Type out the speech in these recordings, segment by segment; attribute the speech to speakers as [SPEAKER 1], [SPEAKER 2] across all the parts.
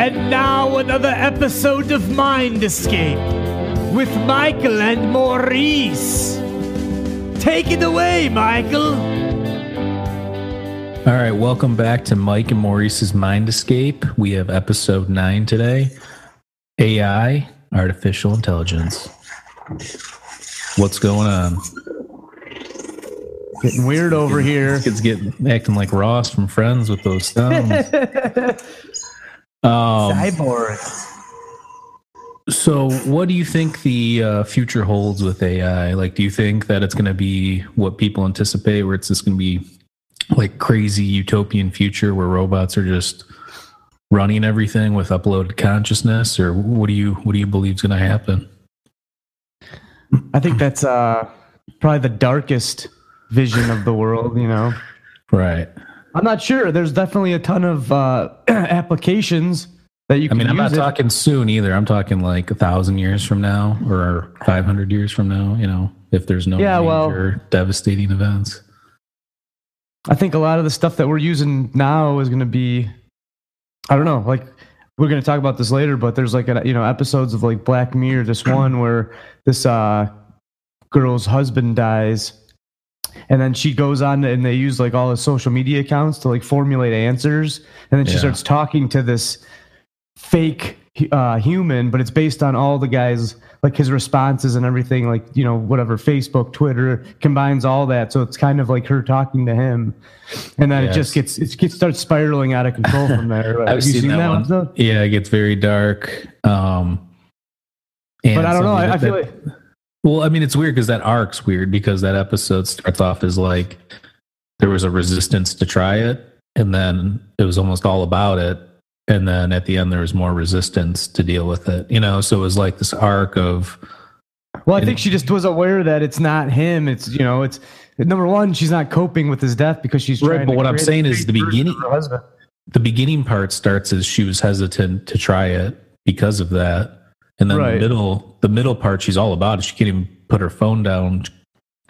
[SPEAKER 1] And now another episode of Mind Escape with Michael and Maurice. Take it away, Michael.
[SPEAKER 2] All right, welcome back to Mike and Maurice's Mind Escape. We have episode nine today AI, artificial intelligence. What's going on?
[SPEAKER 1] Getting weird over here.
[SPEAKER 2] It's getting acting like Ross from Friends with those stones. um,
[SPEAKER 1] Cyborg.
[SPEAKER 2] so, what do you think the uh, future holds with AI? Like, do you think that it's going to be what people anticipate, where it's just going to be like crazy utopian future where robots are just running everything with uploaded consciousness, or what do you what do you believe is going to happen?
[SPEAKER 1] I think that's uh, probably the darkest vision of the world, you know.
[SPEAKER 2] Right.
[SPEAKER 1] I'm not sure. There's definitely a ton of uh, applications that you can I
[SPEAKER 2] mean, I'm not
[SPEAKER 1] it.
[SPEAKER 2] talking soon either. I'm talking like a thousand years from now or 500 years from now, you know, if there's no
[SPEAKER 1] Yeah, well-
[SPEAKER 2] major devastating events.
[SPEAKER 1] I think a lot of the stuff that we're using now is going to be, I don't know, like we're going to talk about this later, but there's like, a, you know, episodes of like Black Mirror, this one where this uh, girl's husband dies. And then she goes on and they use like all his social media accounts to like formulate answers. And then she
[SPEAKER 2] Yeah.
[SPEAKER 1] starts talking to this fake uh, human, but it's based on all the guys like his responses and everything, like you know whatever Facebook, Twitter combines all that, so it's kind of like her talking to him, and then it just gets it gets starts spiraling out of control from there. Have
[SPEAKER 2] I've
[SPEAKER 1] you
[SPEAKER 2] seen, that, one.
[SPEAKER 1] episode?
[SPEAKER 2] Yeah, it gets very dark. Um,
[SPEAKER 1] But I don't know. I, I feel
[SPEAKER 2] that-
[SPEAKER 1] like
[SPEAKER 2] Well, I mean, it's weird because that arc's weird because that episode starts off as like there was a resistance to try it, and then it was almost all about it, and then at the end there was more resistance to deal with it. You know, so it was like this arc of
[SPEAKER 1] well, I think she just was aware that it's not him. It's you know, it's number one, she's not coping with his death because she's
[SPEAKER 2] Right,
[SPEAKER 1] trying.
[SPEAKER 2] but what I'm saying is the beginning- the beginning part starts as she was hesitant to try it because of that, and then
[SPEAKER 1] Right.
[SPEAKER 2] the middle the middle part she's all about it. She can't even put her phone down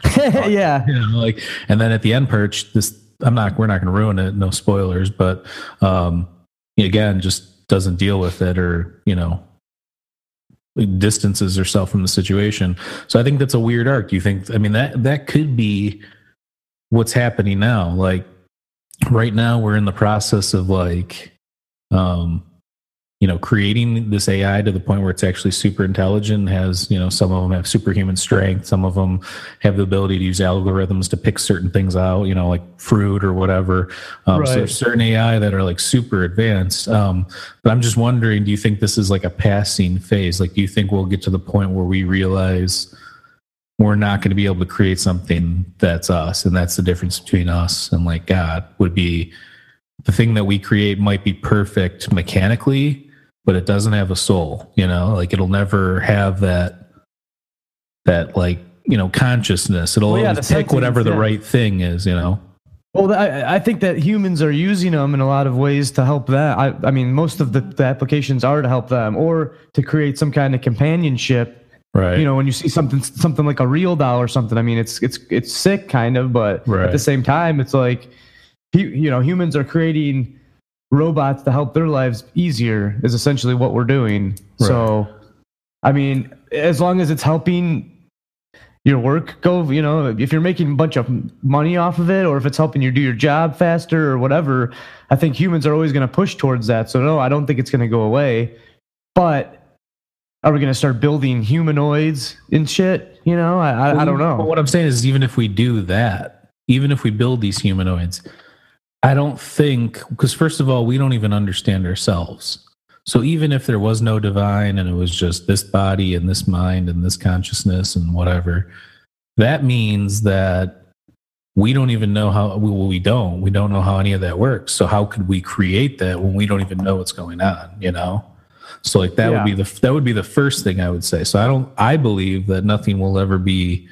[SPEAKER 1] yeah,
[SPEAKER 2] you know, like and then at the end perch this i'm not we're not going to ruin it no spoilers but um again just doesn't deal with it or you know distances herself from the situation so i think that's a weird arc you think i mean that that could be what's happening now like right now we're in the process of like um you know creating this ai to the point where it's actually super intelligent has you know some of them have superhuman strength some of them have the ability to use algorithms to pick certain things out you know like fruit or whatever. Um, so there's certain ai that are like super advanced. Um, but i'm just wondering do you think this is like a passing phase? Like do you think we'll get to the point where we realize we're not going to be able to create something that's us and that's the difference between us and like god would be? The thing that we create might be perfect mechanically but it doesn't have a soul you know like it'll never have that that like you know consciousness it'll
[SPEAKER 1] Well, yeah,
[SPEAKER 2] always pick whatever the
[SPEAKER 1] yeah.
[SPEAKER 2] right thing is you know
[SPEAKER 1] Well, I, I think that humans are using them in a lot of ways to help that. I, I mean, most of the, the applications are to help them or to create some kind of companionship.
[SPEAKER 2] right
[SPEAKER 1] You know, when you see something something like a real doll or something, I mean, it's it's it's sick, kind of, but at the same time, it's like, you know, humans are creating robots to help their lives easier. Is essentially what we're doing. So, I mean, as long as it's helping your work go you know if you're making a bunch of money off of it or if it's helping you do your job faster or whatever i think humans are always going to push towards that so no i don't think it's going to go away but are we going to start building humanoids and shit you know i, I, I don't
[SPEAKER 2] But
[SPEAKER 1] know
[SPEAKER 2] what I'm saying is, even if we do that, even if we build these humanoids, I don't think because first of all, we don't even understand ourselves. So even if there was no divine and it was just this body and this mind and this consciousness and whatever, that means that we don't even know how well, we don't we don't know how any of that works. So how could we create that when we don't even know what's going on? You know. So like that
[SPEAKER 1] Yeah.
[SPEAKER 2] would be the that would be the first thing I would say. So I don't I believe that nothing will ever be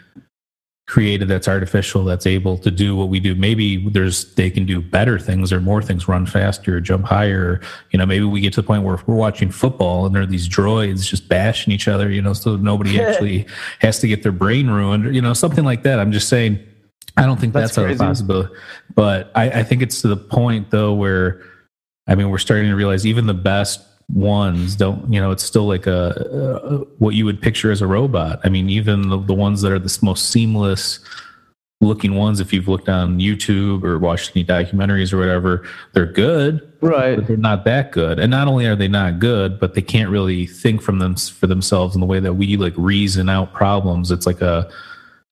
[SPEAKER 2] created that's artificial that's able to do what we do. Maybe there's they can do better things or more things, run faster, jump higher. You know, maybe we get to the point where we're watching football and there are these droids just bashing each other. You know, so nobody actually has to get their brain ruined. You know, something like that. I'm just saying. I don't think
[SPEAKER 1] That's
[SPEAKER 2] that's, a possibility, but I, I think it's to the point though where, I mean, we're starting to realize even the best ones don't you know it's still like a, a what you would picture as a robot. I mean even the, the ones that are the most seamless looking ones if you've looked on youtube or watched any documentaries or whatever they're good
[SPEAKER 1] right.
[SPEAKER 2] but they're not that good. And not only are they not good but they can't really think from them for themselves in the way that we like reason out problems. It's like a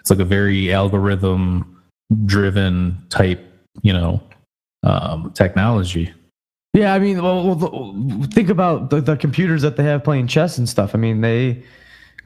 [SPEAKER 2] it's like a very algorithm driven type you know um, technology
[SPEAKER 1] yeah, I mean, well, think about the, the, computers that they have playing chess and stuff. I mean, they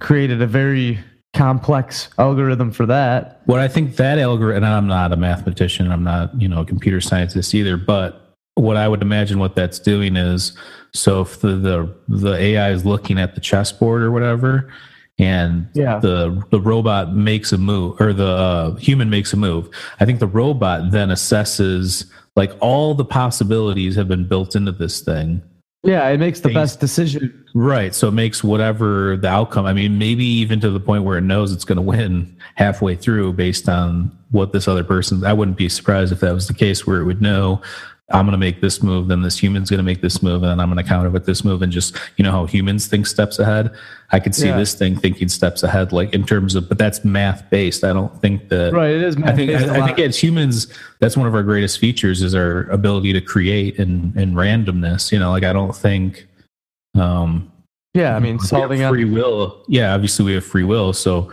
[SPEAKER 1] created a very complex algorithm for that.
[SPEAKER 2] What I think that algorithm, and I'm not a mathematician, I'm not, you know, a computer scientist either, but what I would imagine what that's doing is so if the, the, the AI is looking at the chessboard or whatever, and yeah. the the robot makes a move or the uh, human makes a move. I think the robot then assesses like all the possibilities have been built into this thing.
[SPEAKER 1] Yeah it makes the best decision.
[SPEAKER 2] Right so it makes whatever the outcome i mean maybe even to the point where it knows it's going to win halfway through based on what this other person i wouldn't be surprised if that was the case where it would know I'm going to make this move, then this human's going to make this move, and then I'm going to counter with this move, and just you know how humans think steps ahead. I could see yeah. this thing thinking steps ahead, like in terms of, but that's math based. I don't think that
[SPEAKER 1] right. It is.
[SPEAKER 2] I think I, I, think as humans, that's one of our greatest features is our ability to create and and randomness. You know, like I don't think. um
[SPEAKER 1] Yeah, I mean, solving
[SPEAKER 2] free on- will. Yeah, obviously we have free will, so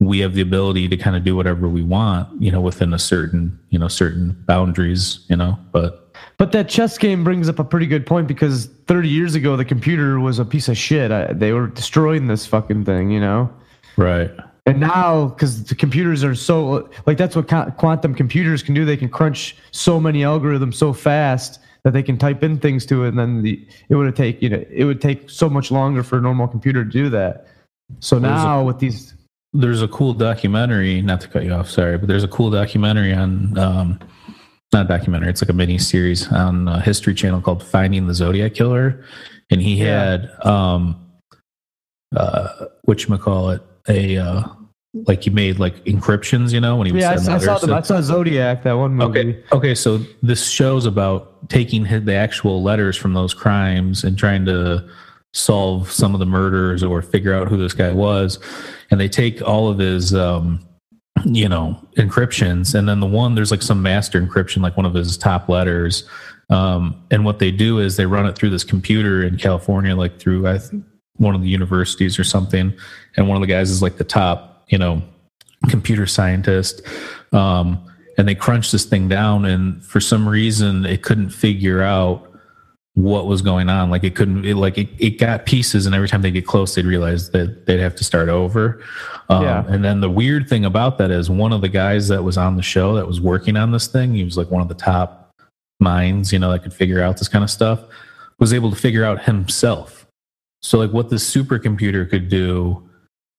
[SPEAKER 2] we have the ability to kind of do whatever we want, you know, within a certain, you know, certain boundaries, you know, but
[SPEAKER 1] but that chess game brings up a pretty good point because 30 years ago the computer was a piece of shit. I, they were destroying this fucking thing, you know.
[SPEAKER 2] Right.
[SPEAKER 1] And now, because the computers are so like that's what quantum computers can do. They can crunch so many algorithms so fast that they can type in things to it, and then the it would take you know it would take so much longer for a normal computer to do that. So now a, with these,
[SPEAKER 2] there's a cool documentary. Not to cut you off, sorry, but there's a cool documentary on. Um, not a documentary. It's like a mini series on a History Channel called "Finding the Zodiac Killer," and he yeah. had um, uh, you call it, a uh, like he made like encryptions, you know, when he was
[SPEAKER 1] yeah, I, I saw them. I saw Zodiac that one movie.
[SPEAKER 2] Okay, okay, so this shows about taking the actual letters from those crimes and trying to solve some of the murders or figure out who this guy was, and they take all of his um, you know encryptions. And then the one there's like some master encryption like one of his top letters. Um, and what they do is they run it through this computer in california like through i think one of the universities or something. And one of the guys is like the top you know computer scientist. Um, and they crunch this thing down. And for some reason it couldn't figure out what was going on. Like it couldn't, it, like it, it got pieces, and every time they get close, they'd realize that they'd have to start over. Um, yeah. And then the weird thing about that is one of the guys that was on the show that was working on this thing, he was like one of the top minds, you know, that could figure out this kind of stuff, was able to figure out himself. So like what this supercomputer could do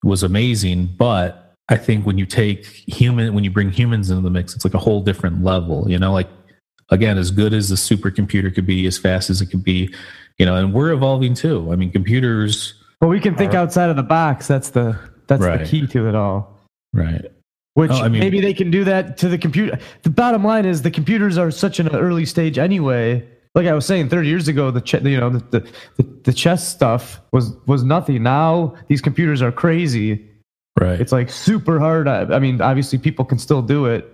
[SPEAKER 2] was amazing, but I think when you take human, when you bring humans into the mix, it's like a whole different level, you know, like again, as good as the supercomputer could be, as fast as it could be, you know, and we're evolving too. I mean, computers.
[SPEAKER 1] Well, we can think are, outside of the box. That's the that's right. the key to it all.
[SPEAKER 2] Right.
[SPEAKER 1] Which oh, I mean, maybe they can do that to the computer. The bottom line is the computers are such an early stage anyway. Like I was saying, 30 years ago, the ch- you know the, the the chess stuff was was nothing. Now these computers are crazy.
[SPEAKER 2] Right.
[SPEAKER 1] It's like super hard. I, I mean, obviously people can still do it,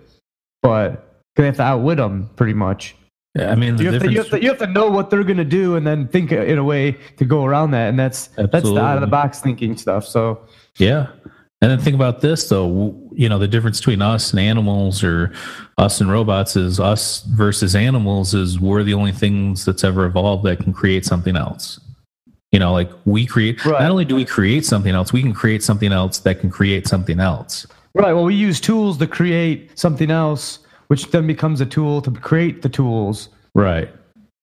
[SPEAKER 1] but they have to outwit them pretty much.
[SPEAKER 2] Yeah, I mean,
[SPEAKER 1] you have, to, you, have to, you, have to, know what they're going to do and then think uh, in a way to go around that. And that's Absolutely. that's the out of the box thinking stuff. So,
[SPEAKER 2] yeah. And then think about this, though. You know, the difference between us and animals or us and robots is us versus animals is we're the only things that's ever evolved that can create something else. You know, like we create, right. not only do we create something else, we can create something else that can create something else.
[SPEAKER 1] Right. Well, we use tools to create something else which then becomes a tool to create the tools.
[SPEAKER 2] Right.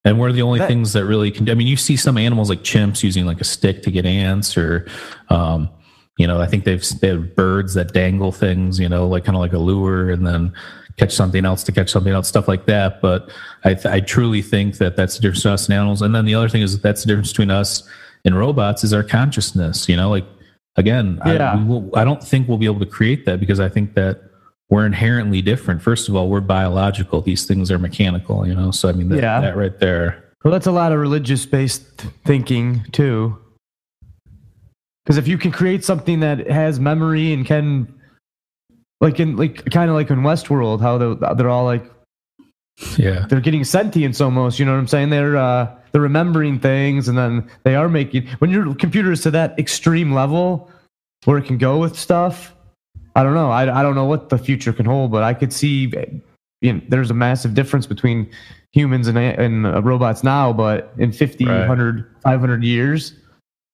[SPEAKER 2] And we're the only that, things that really can. I mean, you see some animals like chimps using like a stick to get ants, or, um, you know, I think they've they have birds that dangle things, you know, like kind of like a lure, and then catch something else to catch something else, stuff like that. But I, I truly think that that's the difference between us and animals. And then the other thing is that that's the difference between us and robots is our consciousness. You know, like again, yeah. I, will, I don't think we'll be able to create that because I think that we're inherently different. First of all, we're biological; these things are mechanical. You know, so I mean, that, yeah. that right there.
[SPEAKER 1] Well, that's a lot of religious based thinking too. Because if you can create something that has memory and can, like in like kind of like in Westworld, how they're, they're all like
[SPEAKER 2] Yeah.
[SPEAKER 1] they're getting sentience almost. You know what I'm saying? They're uh, they're remembering things, and then they are making. When your computer is to that extreme level where it can go with stuff, I don't know. I, I don't know what the future can hold, but I could see. You know, there's a massive difference between humans and and uh, robots now, but in 50,
[SPEAKER 2] Right.
[SPEAKER 1] 100, 500 years,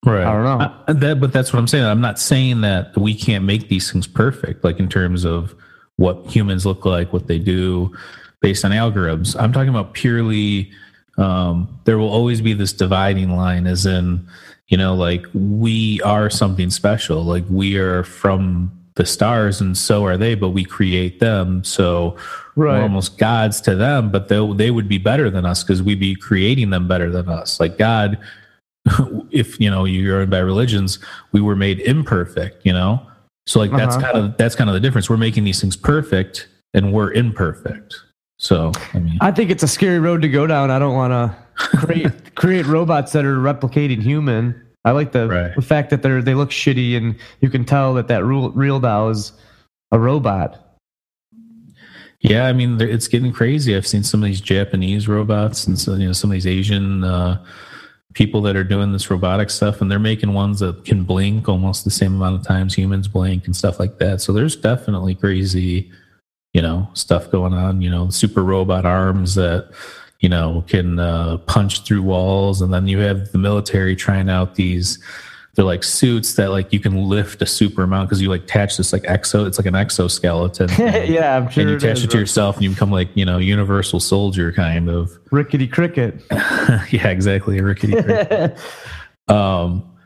[SPEAKER 2] Right.
[SPEAKER 1] I don't know.
[SPEAKER 2] Uh, that, but that's what I'm saying. I'm not saying that we can't make these things perfect, like in terms of what humans look like, what they do based on algorithms. I'm talking about purely, um, there will always be this dividing line, as in, you know, like we are something special. Like we are from the stars and so are they, but we create them. So
[SPEAKER 1] Right.
[SPEAKER 2] we're almost gods to them, but they, they would be better than us because we'd be creating them better than us. Like God, if you know you're by religions, we were made imperfect, you know? So like that's
[SPEAKER 1] Uh-huh.
[SPEAKER 2] kind of that's kind of the difference. We're making these things perfect and we're imperfect. So I mean
[SPEAKER 1] I think it's a scary road to go down. I don't want to create create robots that are replicating human. I like the,
[SPEAKER 2] Right.
[SPEAKER 1] the fact that they're they look shitty and you can tell that that real, real doll is a robot.
[SPEAKER 2] Yeah, I mean, it's getting crazy. I've seen some of these Japanese robots and so, you know some of these Asian uh, people that are doing this robotic stuff, and they're making ones that can blink almost the same amount of times humans blink and stuff like that. So there's definitely crazy, you know, stuff going on. You know, super robot arms that you know can uh, punch through walls, and then you have the military trying out these. They're like suits that like you can lift a super amount because you like attach this like exo. It's like an exoskeleton.
[SPEAKER 1] yeah, I'm sure
[SPEAKER 2] and you attach
[SPEAKER 1] is.
[SPEAKER 2] it to yourself and you become like you know universal soldier kind of
[SPEAKER 1] Rickety cricket.
[SPEAKER 2] yeah exactly rickety cricket. um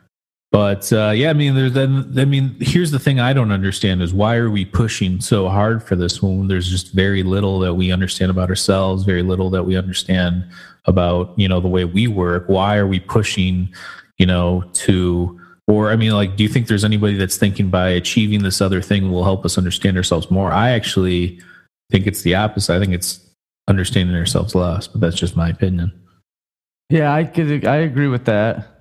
[SPEAKER 2] but uh yeah i mean there's then i mean here's the thing i don't understand is why are we pushing so hard for this when there's just very little that we understand about ourselves very little that we understand about you know the way we work? Why are we pushing you know to or i mean like do you think there's anybody that's thinking by achieving this other thing will help us understand ourselves more? I actually think it's the opposite. I think it's understanding ourselves less but that's just my opinion.
[SPEAKER 1] Yeah, I could I agree with that.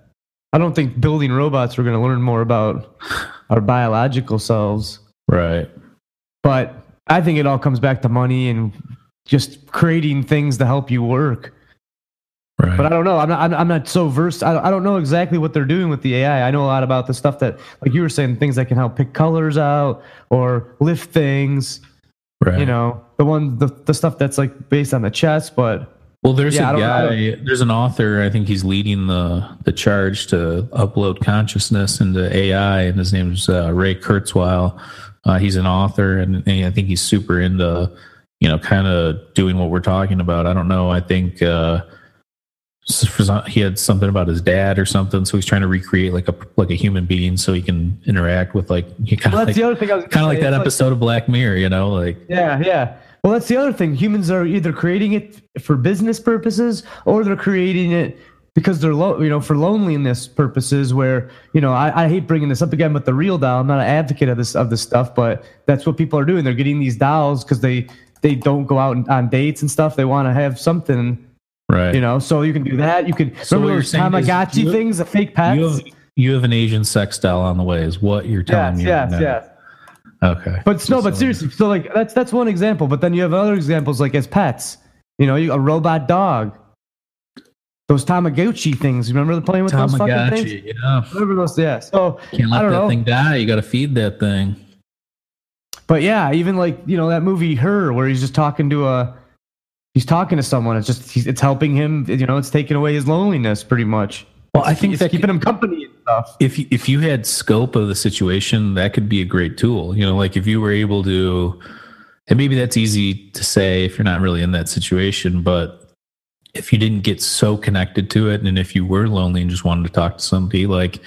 [SPEAKER 1] I don't think building robots we're going to learn more about our biological selves,
[SPEAKER 2] right
[SPEAKER 1] but I think it all comes back to money and just creating things to help you work.
[SPEAKER 2] right
[SPEAKER 1] But I don't know. I'm not. I'm, I'm not so versed. I don't, I don't know exactly what they're doing with the AI. I know a lot about the stuff that, like you were saying, things that can help pick colors out or lift things.
[SPEAKER 2] right
[SPEAKER 1] You know, the one, the, the stuff that's like based on the chest. But
[SPEAKER 2] Well, there's
[SPEAKER 1] Yeah,
[SPEAKER 2] a guy. There's an author. I think he's leading the the charge to upload consciousness into AI, and his name is uh, Ray Kurzweil. Uh, he's an author, and, and I think he's super into you know kind of doing what we're talking about. I don't know. I think uh, s- for some- he had something about his dad or something, so he's trying to recreate like a like a human being, so he can interact with like kind of
[SPEAKER 1] that's
[SPEAKER 2] like,
[SPEAKER 1] the other thing. I was
[SPEAKER 2] kind of like that episode of Black Mirror. You know, like
[SPEAKER 1] Yeah, yeah. Well, that's the other thing. Humans are either creating it for business purposes or they're creating it because they're low, you know, for loneliness purposes. Where you know, I, I hate bringing this up again, but the real doll. I'm not an advocate of this of this stuff, but that's what people are doing. They're getting these dolls because they they don't go out on dates and stuff. They want to have something,
[SPEAKER 2] right.
[SPEAKER 1] you know. So you can do that. You can
[SPEAKER 2] So what
[SPEAKER 1] remember
[SPEAKER 2] you're
[SPEAKER 1] those Tamagotchi things, the fake pets.
[SPEAKER 2] you have you have an Asian sex doll on the way, is what you're telling
[SPEAKER 1] yes,
[SPEAKER 2] me.
[SPEAKER 1] yes,
[SPEAKER 2] right now.
[SPEAKER 1] yes.
[SPEAKER 2] Okay.
[SPEAKER 1] But no, but seriously, so like that's that's one example. But then you have other examples like as pets. You know, you, a robot dog. Those Tamagotchi things. You remember the playing with those fucking things?
[SPEAKER 2] Yeah.
[SPEAKER 1] Remember those? Yeah. So
[SPEAKER 2] Can't
[SPEAKER 1] I
[SPEAKER 2] let that
[SPEAKER 1] know.
[SPEAKER 2] thing die. You got to feed that thing.
[SPEAKER 1] But yeah, even like you know that movie Her, where he's just talking to a, he's talking to someone. It's just he's, it's helping him. You know, it's taking away his loneliness pretty much.
[SPEAKER 2] Well, I think
[SPEAKER 1] It's
[SPEAKER 2] that
[SPEAKER 1] keeping him company stuff.
[SPEAKER 2] if you- if you had scope of the situation, that could be a great tool. You know, like if you were able to, and maybe that's easy to say if you're not really in that situation, but if you didn't get so connected to it, and if you were lonely and just wanted to talk to somebody, like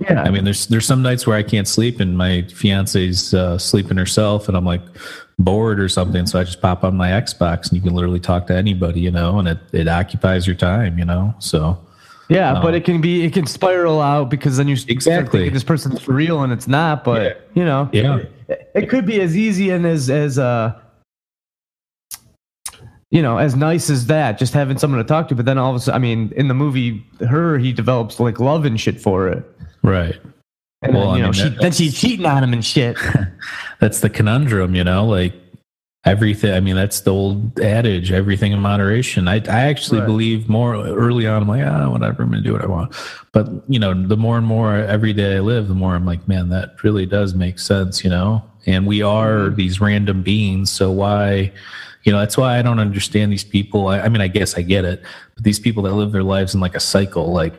[SPEAKER 1] Yeah.
[SPEAKER 2] I mean, there's there's some nights where I can't sleep, and my fiance's uh, sleeping herself, and I'm like bored or something, so I just pop on my Xbox, and you can literally talk to anybody, you know, and it it occupies your time, you know. So
[SPEAKER 1] Yeah,
[SPEAKER 2] Um,
[SPEAKER 1] but it can be it can spiral out because then you
[SPEAKER 2] Exactly.
[SPEAKER 1] this person's for real and it's not. But
[SPEAKER 2] Yeah.
[SPEAKER 1] you know,
[SPEAKER 2] Yeah.
[SPEAKER 1] it, it could be as easy and as as uh you know, as nice as that, just having someone to talk to. But then all of a sudden, I mean, in the movie, her he develops like love and shit for it.
[SPEAKER 2] Right.
[SPEAKER 1] And
[SPEAKER 2] Well,
[SPEAKER 1] then, you
[SPEAKER 2] I
[SPEAKER 1] know,
[SPEAKER 2] mean,
[SPEAKER 1] she, then she's cheating on him and shit.
[SPEAKER 2] That's the conundrum, you know, like everything. I mean, that's the old adage, everything in moderation. I, I actually
[SPEAKER 1] Right.
[SPEAKER 2] believe more early on. I'm like, ah, whatever, I'm to do what I want. But, you know, the more and more every day I live, the more I'm like, man, that really does make sense, you know? And we are these random beings. So why, you know, that's why I don't understand these people. I, I mean, I guess I get it, but these people that live their lives in like a cycle, like,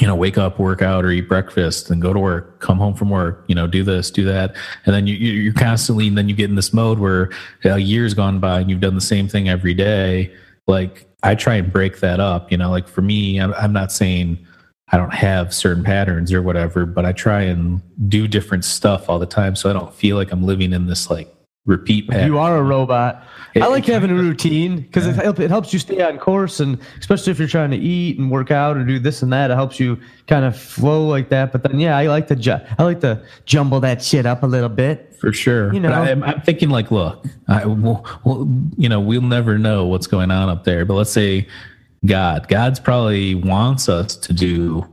[SPEAKER 2] you know, wake up, work out, or eat breakfast, and go to work. Come home from work, you know, do this, do that, and then you, you- you're constantly. And then you get in this mode where a year's gone by and you've done the same thing every day. Like I try and break that up. You know, like for me, I'm, I'm not saying I don't have certain patterns or whatever, but I try and do different stuff all the time, so I don't feel like I'm living in this like repeat pattern.
[SPEAKER 1] You are a robot.
[SPEAKER 2] It-
[SPEAKER 1] I like having a routine because it, it helps you stay on course, and especially if you're trying to eat and work out or do this and that, it helps you kind of flow like that. But then, yeah, I like to ju- I like to jumble that shit up a little bit.
[SPEAKER 2] for sure.
[SPEAKER 1] You know.
[SPEAKER 2] But I'm, I'm thinking like, look, I, we'll, we'll, you know, we'll never know what's going on up there. But let's say God, God's probably wants us to do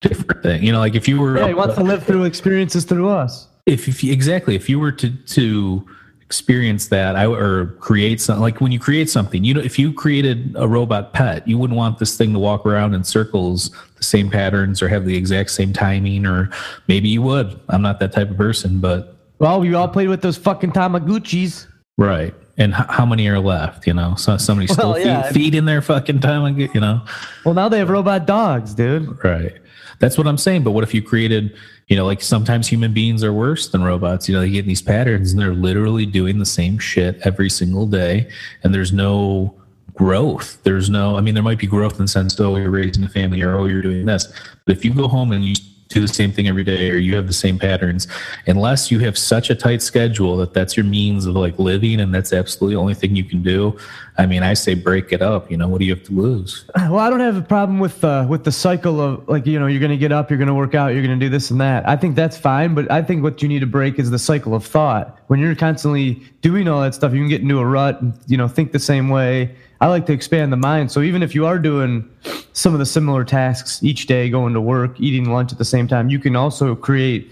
[SPEAKER 2] different things. You know, like if you were,
[SPEAKER 1] Yeah, he wants to live through experiences through us.
[SPEAKER 2] if, if you, exactly, if you were to to experience that, I or create something like when you create something, you know, if you created a robot pet, you wouldn't want this thing to walk around in circles, the same patterns, or have the exact same timing, or maybe you would. I'm not that type of person, but
[SPEAKER 1] Well, we all played with those fucking Tamagotchis.
[SPEAKER 2] Right. And h- how many are left? You know, so somebody still
[SPEAKER 1] Well, yeah.
[SPEAKER 2] feed, feeding their fucking time. You know,
[SPEAKER 1] Well, now they have robot dogs, dude.
[SPEAKER 2] right. That's what I'm saying. But what if you created, you know, like sometimes human beings are worse than robots. You know, they get these patterns and they're literally doing the same shit every single day, and there's no growth. There's no, I mean, there might be growth in the sense, oh, you're raising a family or oh, you're doing this. But if you go home and you do the same thing every day or you have the same patterns, unless you have such a tight schedule that that's your means of like living and that's absolutely the only thing you can do. I mean, I say break it up. You know, what do you have to lose?
[SPEAKER 1] Well, I don't have a problem with uh, with the cycle of like you know you're gonna get up, you're gonna work out, you're gonna do this and that. I think that's fine, but I think what you need to break is the cycle of thought. When you're constantly doing all that stuff, you can get into a rut and you know think the same way. I like to expand the mind. So even if you are doing some of the similar tasks each day, going to work, eating lunch at the same time, you can also create,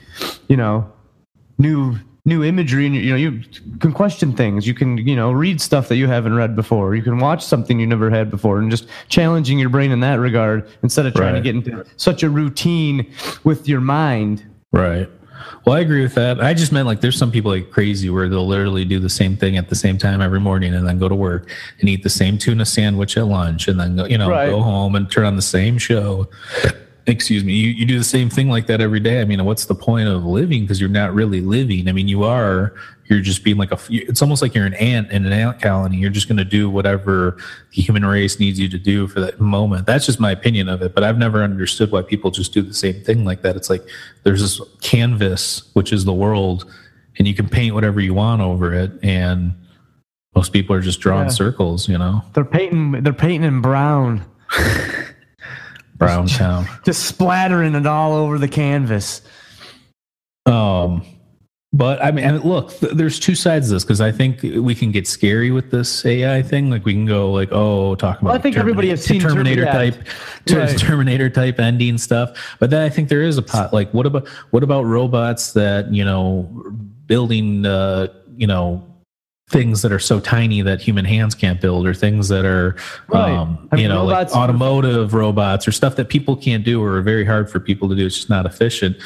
[SPEAKER 1] you know, new new imagery and you know you can question things you can you know read stuff that you haven't read before you can watch something you never had before and just challenging your brain in that regard instead of trying
[SPEAKER 2] Right.
[SPEAKER 1] to get into such a routine with your mind
[SPEAKER 2] Right. Well, I agree with that. I just meant like there's some people like crazy where they'll literally do the same thing at the same time every morning and then go to work and eat the same tuna sandwich at lunch and then go, you know,
[SPEAKER 1] Right.
[SPEAKER 2] go home and turn on the same show. Excuse me. You, you do the same thing like that every day. I mean, what's the point of living? Because you're not really living. I mean, you are, you're just being like a, it's almost like you're an ant in an ant colony. You're just going to do whatever the human race needs you to do for that moment. That's just my opinion of it. But I've never understood why people just do the same thing like that. It's like there's this canvas, which is the world, and you can paint whatever you want over it. And most people are just drawing
[SPEAKER 1] Yeah.
[SPEAKER 2] circles, you know,
[SPEAKER 1] they're painting they're painting in brown
[SPEAKER 2] brown town.
[SPEAKER 1] just splattering it all over the canvas
[SPEAKER 2] Um, but I mean, and look, th- there's two sides to this because I think we can get scary with this AI thing. Like we can go like, oh, talk about.
[SPEAKER 1] Well, I think everybody has seen
[SPEAKER 2] Terminator
[SPEAKER 1] Terminator.
[SPEAKER 2] type, ter-
[SPEAKER 1] Right.
[SPEAKER 2] Terminator type ending stuff. But then I think there is a pot. Like, what about what about robots that you know building, uh, you know. Things that are so tiny that human hands can't build, or things that are,
[SPEAKER 1] Right.
[SPEAKER 2] um,
[SPEAKER 1] I mean,
[SPEAKER 2] you know, like automotive robots, or stuff that people can't do, or are very hard for people to do. It's just not efficient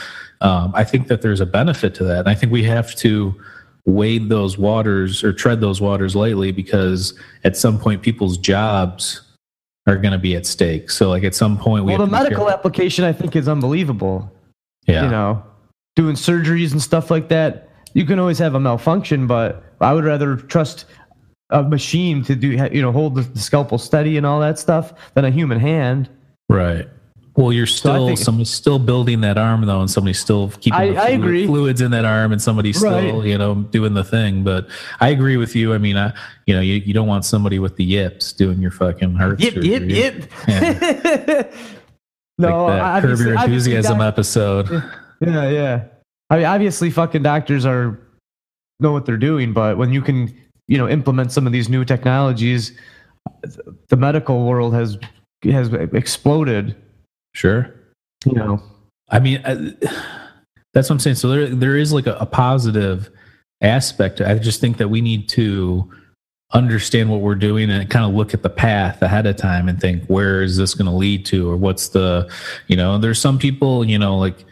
[SPEAKER 2] um, I think that there's a benefit to that. And I think we have to wade those waters or tread those waters lightly because at some point people's jobs are going to be at stake. So like at some point we
[SPEAKER 1] well the medical application i think is unbelievable
[SPEAKER 2] yeah.
[SPEAKER 1] you know, doing surgeries and stuff like that. You can always have a malfunction, but I would rather trust a machine to do, you know, hold the, scalpel steady and all that stuff than a human hand.
[SPEAKER 2] right. Well, you're still
[SPEAKER 1] think-
[SPEAKER 2] somebody's still building that arm though, and somebody's still keeping
[SPEAKER 1] I-
[SPEAKER 2] the
[SPEAKER 1] I agree.
[SPEAKER 2] fluids in that arm, and somebody's still you know doing the thing. But I agree with you. I mean, I you know you, you don't want somebody with the yips doing your fucking heart
[SPEAKER 1] Yip, yip,
[SPEAKER 2] surgery.
[SPEAKER 1] yip.
[SPEAKER 2] Yeah.
[SPEAKER 1] no,
[SPEAKER 2] like that Curb Your Enthusiasm episode.
[SPEAKER 1] Yeah, yeah. I mean, obviously, fucking doctors are know what they're doing, but when you can you know implement some of these new technologies, the medical world has has exploded.
[SPEAKER 2] Sure.
[SPEAKER 1] You know,
[SPEAKER 2] I mean, uh, I, that's what I'm saying. So there, there is like a, a positive aspect. I just think that we need to understand what we're doing and kind of look at the path ahead of time and think where is this going to lead to or what's the you know there's some people you know like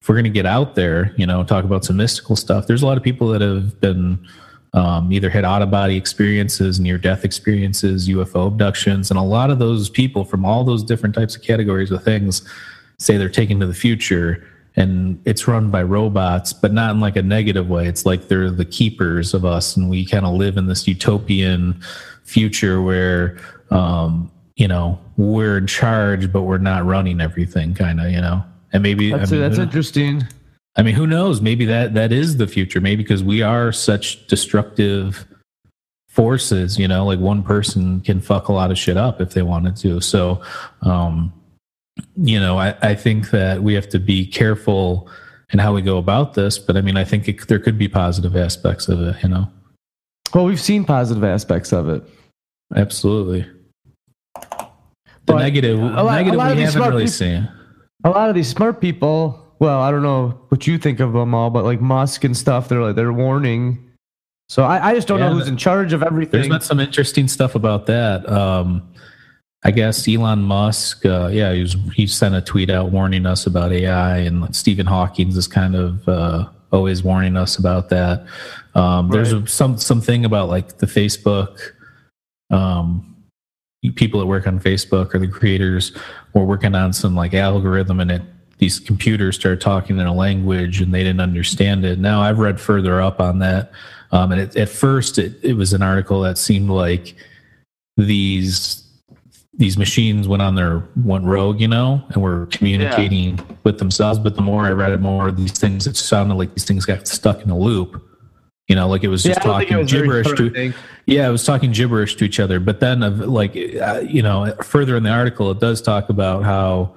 [SPEAKER 2] if we're going to get out there you know talk about some mystical stuff there's a lot of people that have been um, either had out of body experiences near death experiences ufo abductions and a lot of those people from all those different types of categories of things say they're taken to the future and it's run by robots, but not in like a negative way. It's like they're the keepers of us, and we kind of live in this utopian future where, um, you know, we're in charge, but we're not running everything, kind of, you know. And maybe
[SPEAKER 1] that's,
[SPEAKER 2] I mean,
[SPEAKER 1] that's interesting.
[SPEAKER 2] I mean, who knows? Maybe that that is the future. Maybe because we are such destructive forces, you know, like one person can fuck a lot of shit up if they wanted to. So, um, you know, I, I think that we have to be careful in how we go about this. But I mean, I think it, there could be positive aspects of it, you know?
[SPEAKER 1] Well, we've seen positive aspects of it.
[SPEAKER 2] Absolutely. The but negative, a lot, negative a lot we haven't really people, seen.
[SPEAKER 1] A lot of these smart people, well, I don't know what you think of them all, but like Musk and stuff, they're like, they're warning. So I, I just don't yeah, know who's in charge of everything.
[SPEAKER 2] There's been some interesting stuff about that. Um, I guess Elon Musk, uh, yeah, he was he sent a tweet out warning us about AI, and Stephen Hawking is kind of uh, always warning us about that. Um, right. There's some something about like the Facebook um, people that work on Facebook or the creators were working on some like algorithm, and it these computers started talking in a language and they didn't understand it. Now I've read further up on that, um, and it, at first it, it was an article that seemed like these these machines went on their went rogue, you know, and were communicating yeah. with themselves. But the more I read it, more these things it sounded like these things got stuck in a loop. You know, like it was just yeah, talking was gibberish to. Yeah, it was talking gibberish to each other. But then, of like, uh, you know, further in the article, it does talk about how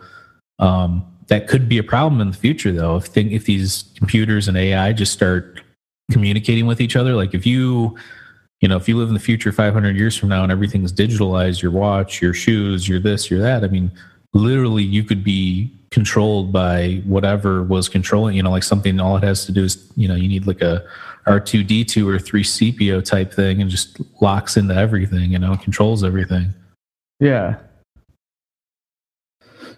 [SPEAKER 2] um, that could be a problem in the future, though. If thing, if these computers and AI just start communicating with each other, like if you you know, if you live in the future 500 years from now and everything's digitalized, your watch, your shoes, your this, your that, I mean, literally you could be controlled by whatever was controlling, you know, like something, all it has to do is, you know, you need like a R2D2 or 3CPO type thing and just locks into everything, you know, controls everything.
[SPEAKER 1] Yeah.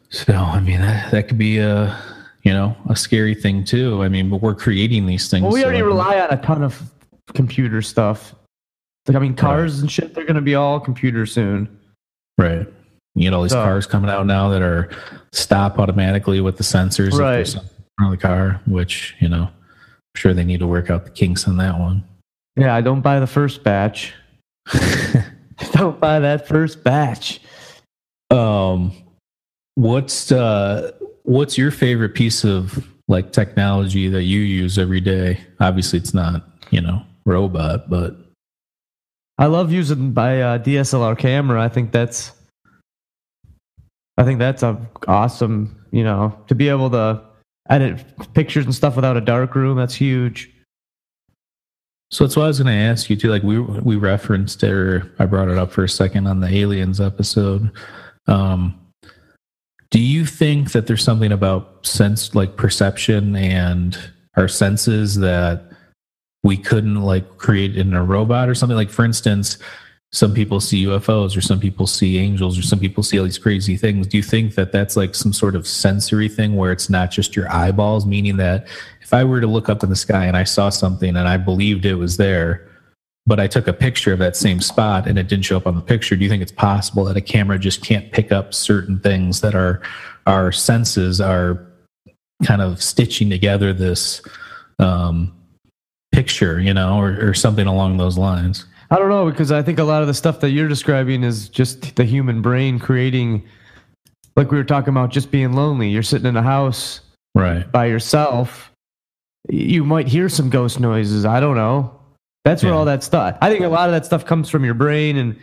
[SPEAKER 2] So, I mean, that, that could be a, you know, a scary thing too. I mean, but we're creating these things.
[SPEAKER 1] Well, we already so, rely on a ton of computer stuff like I mean, cars right. and shit, they're going to be all computer soon.
[SPEAKER 2] Right. You know, these so, cars coming out now that are stop automatically with the sensors
[SPEAKER 1] right.
[SPEAKER 2] on the car, which you know, sure they need to work out the kinks on that one.
[SPEAKER 1] Yeah, I don't buy the first batch. don't buy that first batch.
[SPEAKER 2] Um, what's uh, what's your favorite piece of like technology that you use every day? Obviously, it's not you know robot, but
[SPEAKER 1] I love using my uh, DSLR camera. I think that's I think that's a awesome, you know, to be able to edit pictures and stuff without a dark room. That's huge.
[SPEAKER 2] So that's what I was going to ask you too. Like we we referenced or I brought it up for a second on the aliens episode. Um, do you think that there's something about sense like perception and our senses that we couldn't like create in a robot or something like for instance some people see ufos or some people see angels or some people see all these crazy things do you think that that's like some sort of sensory thing where it's not just your eyeballs meaning that if i were to look up in the sky and i saw something and i believed it was there but i took a picture of that same spot and it didn't show up on the picture do you think it's possible that a camera just can't pick up certain things that our our senses are kind of stitching together this um picture, you know, or, or something along those lines.
[SPEAKER 1] I don't know because I think a lot of the stuff that you're describing is just the human brain creating, like we were talking about, just being lonely. You're sitting in a house,
[SPEAKER 2] right,
[SPEAKER 1] by yourself. You might hear some ghost noises. I don't know. That's where yeah. all that stuff. I think a lot of that stuff comes from your brain and,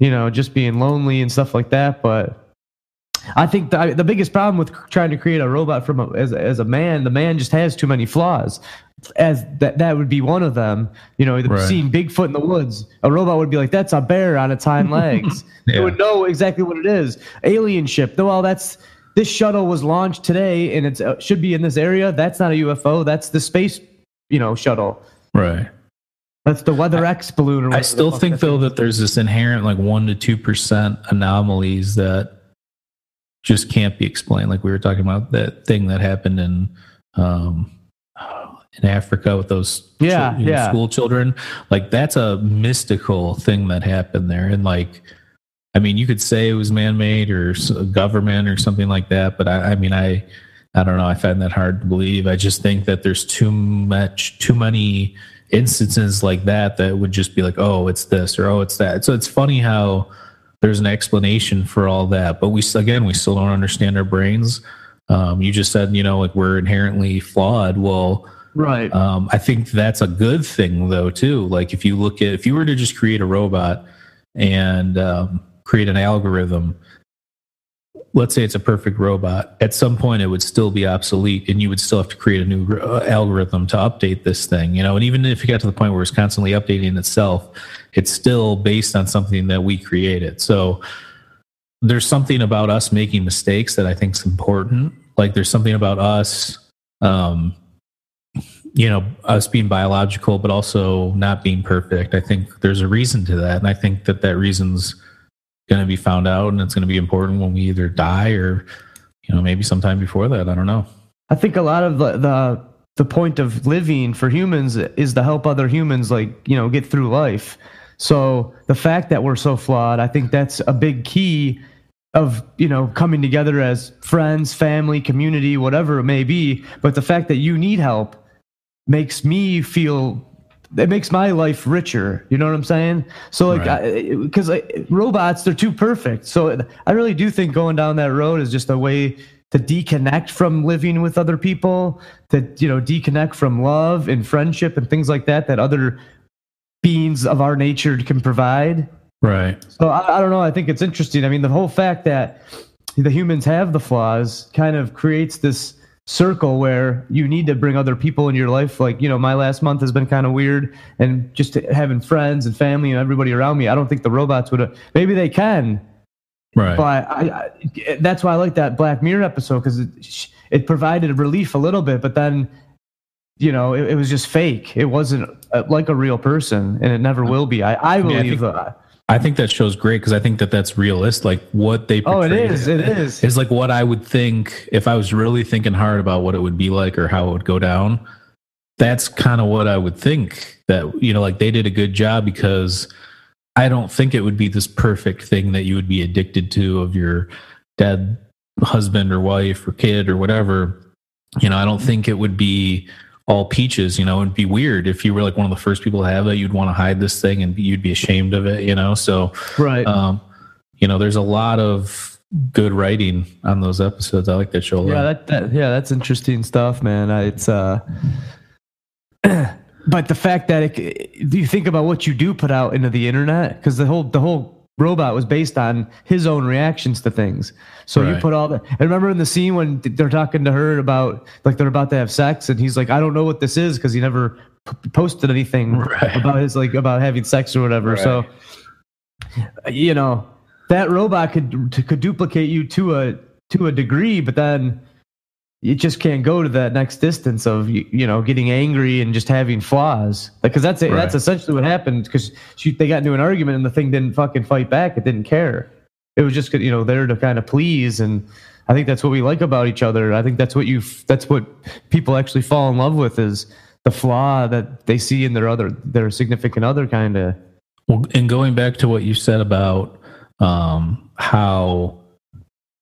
[SPEAKER 1] you know, just being lonely and stuff like that. But I think the, the biggest problem with trying to create a robot from a, as, as a man, the man just has too many flaws. As that that would be one of them. You know, right. seeing Bigfoot in the woods, a robot would be like, "That's a bear on its hind legs." yeah. It would know exactly what it is. Alien ship. No, well, that's this shuttle was launched today and it uh, should be in this area. That's not a UFO. That's the space, you know, shuttle.
[SPEAKER 2] Right.
[SPEAKER 1] That's the Weather X balloon.
[SPEAKER 2] I still think though that there's this inherent like one to two percent anomalies that just can't be explained. Like we were talking about that thing that happened in um, in Africa with those
[SPEAKER 1] yeah, yeah.
[SPEAKER 2] school children. Like that's a mystical thing that happened there, and like. I mean, you could say it was man-made or government or something like that, but I, I mean, I, I don't know. I find that hard to believe. I just think that there's too much, too many instances like that that would just be like, oh, it's this or oh, it's that. So it's funny how there's an explanation for all that, but we again we still don't understand our brains. Um, you just said you know like we're inherently flawed. Well,
[SPEAKER 1] right.
[SPEAKER 2] Um, I think that's a good thing though too. Like if you look at if you were to just create a robot and um, create an algorithm let's say it's a perfect robot, at some point it would still be obsolete and you would still have to create a new uh, algorithm to update this thing, you know, and even if you got to the point where it's constantly updating itself, it's still based on something that we created. So there's something about us making mistakes that I think is important. Like there's something about us, um, you know, us being biological, but also not being perfect. I think there's a reason to that. And I think that that reason's, going to be found out and it's going to be important when we either die or you know maybe sometime before that i don't know.
[SPEAKER 1] I think a lot of the, the the point of living for humans is to help other humans like you know get through life. So the fact that we're so flawed i think that's a big key of you know coming together as friends family community whatever it may be. But the fact that you need help makes me feel it makes my life richer. You know what I'm saying? So like, because right. robots they're too perfect. So I really do think going down that road is just a way to deconnect from living with other people, to you know deconnect from love and friendship and things like that that other beings of our nature can provide.
[SPEAKER 2] Right.
[SPEAKER 1] So I, I don't know. I think it's interesting. I mean, the whole fact that the humans have the flaws kind of creates this circle where you need to bring other people in your life. Like you know my last month has been kind of weird and just having friends and family and everybody around me. I don't think the robots would have, maybe they can.
[SPEAKER 2] Right.
[SPEAKER 1] But I, I that's why i like that black mirror episode because it, it provided relief a little bit but then you know it, it was just fake. It wasn't uh, like a real person and it never will be. I, I believe I think,
[SPEAKER 2] I think that show's great because I think that that's realist. Like what they
[SPEAKER 1] oh, it is, it is,
[SPEAKER 2] is like what I would think if I was really thinking hard about what it would be like or how it would go down. That's kind of what I would think that you know, like they did a good job because I don't think it would be this perfect thing that you would be addicted to of your dead husband or wife or kid or whatever. You know, I don't think it would be all peaches, you know, it'd be weird if you were like one of the first people to have that. You'd want to hide this thing and you'd be ashamed of it, you know. So,
[SPEAKER 1] right,
[SPEAKER 2] um, you know, there's a lot of good writing on those episodes. I like that show.
[SPEAKER 1] Yeah, that, that, yeah, that's interesting stuff, man. It's uh, but the fact that it, you think about what you do put out into the internet, because the whole the whole robot was based on his own reactions to things. So right. you put all the. I remember in the scene when they're talking to her about like they're about to have sex, and he's like, "I don't know what this is" because he never p- posted anything right. about his like about having sex or whatever. Right. So you know that robot could could duplicate you to a to a degree, but then you just can't go to that next distance of you know getting angry and just having flaws. Because that's right. that's essentially what happened because they got into an argument and the thing didn't fucking fight back. It didn't care. It was just you know there to kind of please and i think that's what we like about each other. I think that's what you that's what people actually fall in love with is the flaw that they see in their other their significant other kind of
[SPEAKER 2] well and going back to what you said about um how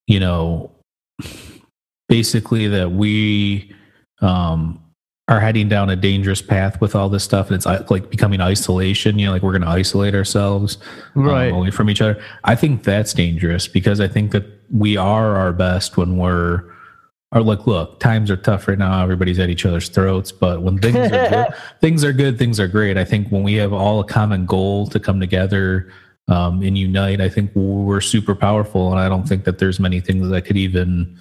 [SPEAKER 2] you know basically that we um, are heading down a dangerous path with all this stuff. And it's uh, like becoming isolation you know like we're going to isolate ourselves
[SPEAKER 1] um, right. um,
[SPEAKER 2] away from each other. I think that's dangerous because i think that we are our best when we're are like look times are tough right now. Everybody's at each other's throats. But when things are good things are good things are great. I think when we have all a common goal to come together um, and unite, I think we're super powerful. And I don't think that there's many things that could even,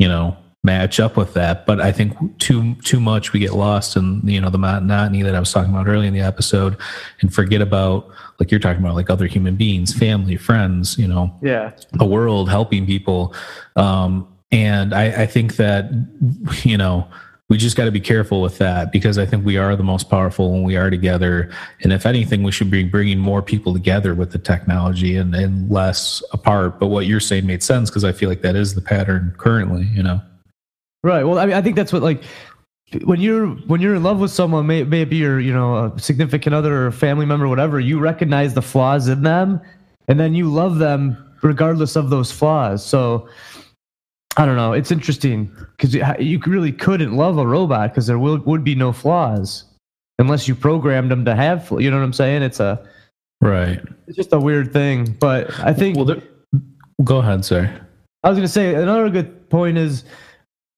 [SPEAKER 2] you know, match up with that. But I think too too much we get lost in you know the monotony that I was talking about earlier in the episode, and forget about like you're talking about like other human beings, family, friends, you know,
[SPEAKER 1] yeah,
[SPEAKER 2] the world, helping people. Um, and I, I think that you know we just got to be careful with that because I think we are the most powerful when we are together. And if anything, we should be bringing more people together with the technology and, and less apart. But what you're saying made sense because I feel like that is the pattern currently, you know?
[SPEAKER 1] Right. Well, I mean, I think that's what like when you're when you're in love with someone, may, may it be your you know a significant other or family member, whatever. You recognize the flaws in them, and then you love them regardless of those flaws. So I don't know. It's interesting because you really couldn't love a robot because there will, would be no flaws unless you programmed them to have. You know what I'm saying? It's a
[SPEAKER 2] right.
[SPEAKER 1] It's just a weird thing. But I think.
[SPEAKER 2] Well, there, go ahead, sir.
[SPEAKER 1] I was going to say another good point is,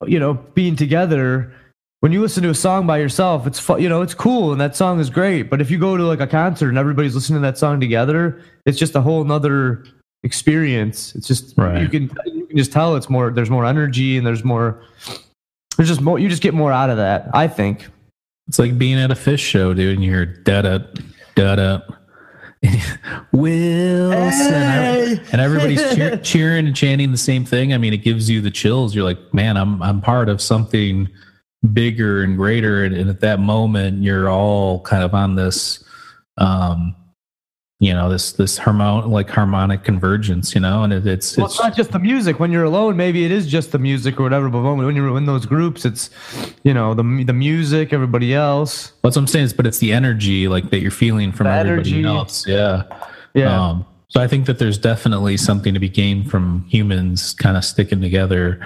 [SPEAKER 1] you know, being together. When you listen to a song by yourself, it's fun, you know it's cool and that song is great. But if you go to like a concert and everybody's listening to that song together, it's just a whole nother experience. It's just right. you can can just tell it's more. There's more energy and there's more. There's just more. You just get more out of that. I think.
[SPEAKER 2] It's like being at a Phish show, dude, and you're da da da da. Wilson, hey! and everybody's cheer, cheering and chanting the same thing. I mean, it gives you the chills. You're like, man, I'm I'm part of something bigger and greater. And, and at that moment, you're all kind of on this um, you know this this harmon like harmonic convergence you know and it, it's
[SPEAKER 1] well, it's, it's not just the music. When you're alone maybe it is just the music or whatever but when you're in those groups it's you know the the music everybody else.
[SPEAKER 2] That's what i'm saying is but it's the energy like that you're feeling from the everybody energy. else. Yeah.
[SPEAKER 1] Yeah. Um,
[SPEAKER 2] so i think that there's definitely something to be gained from humans kind of sticking together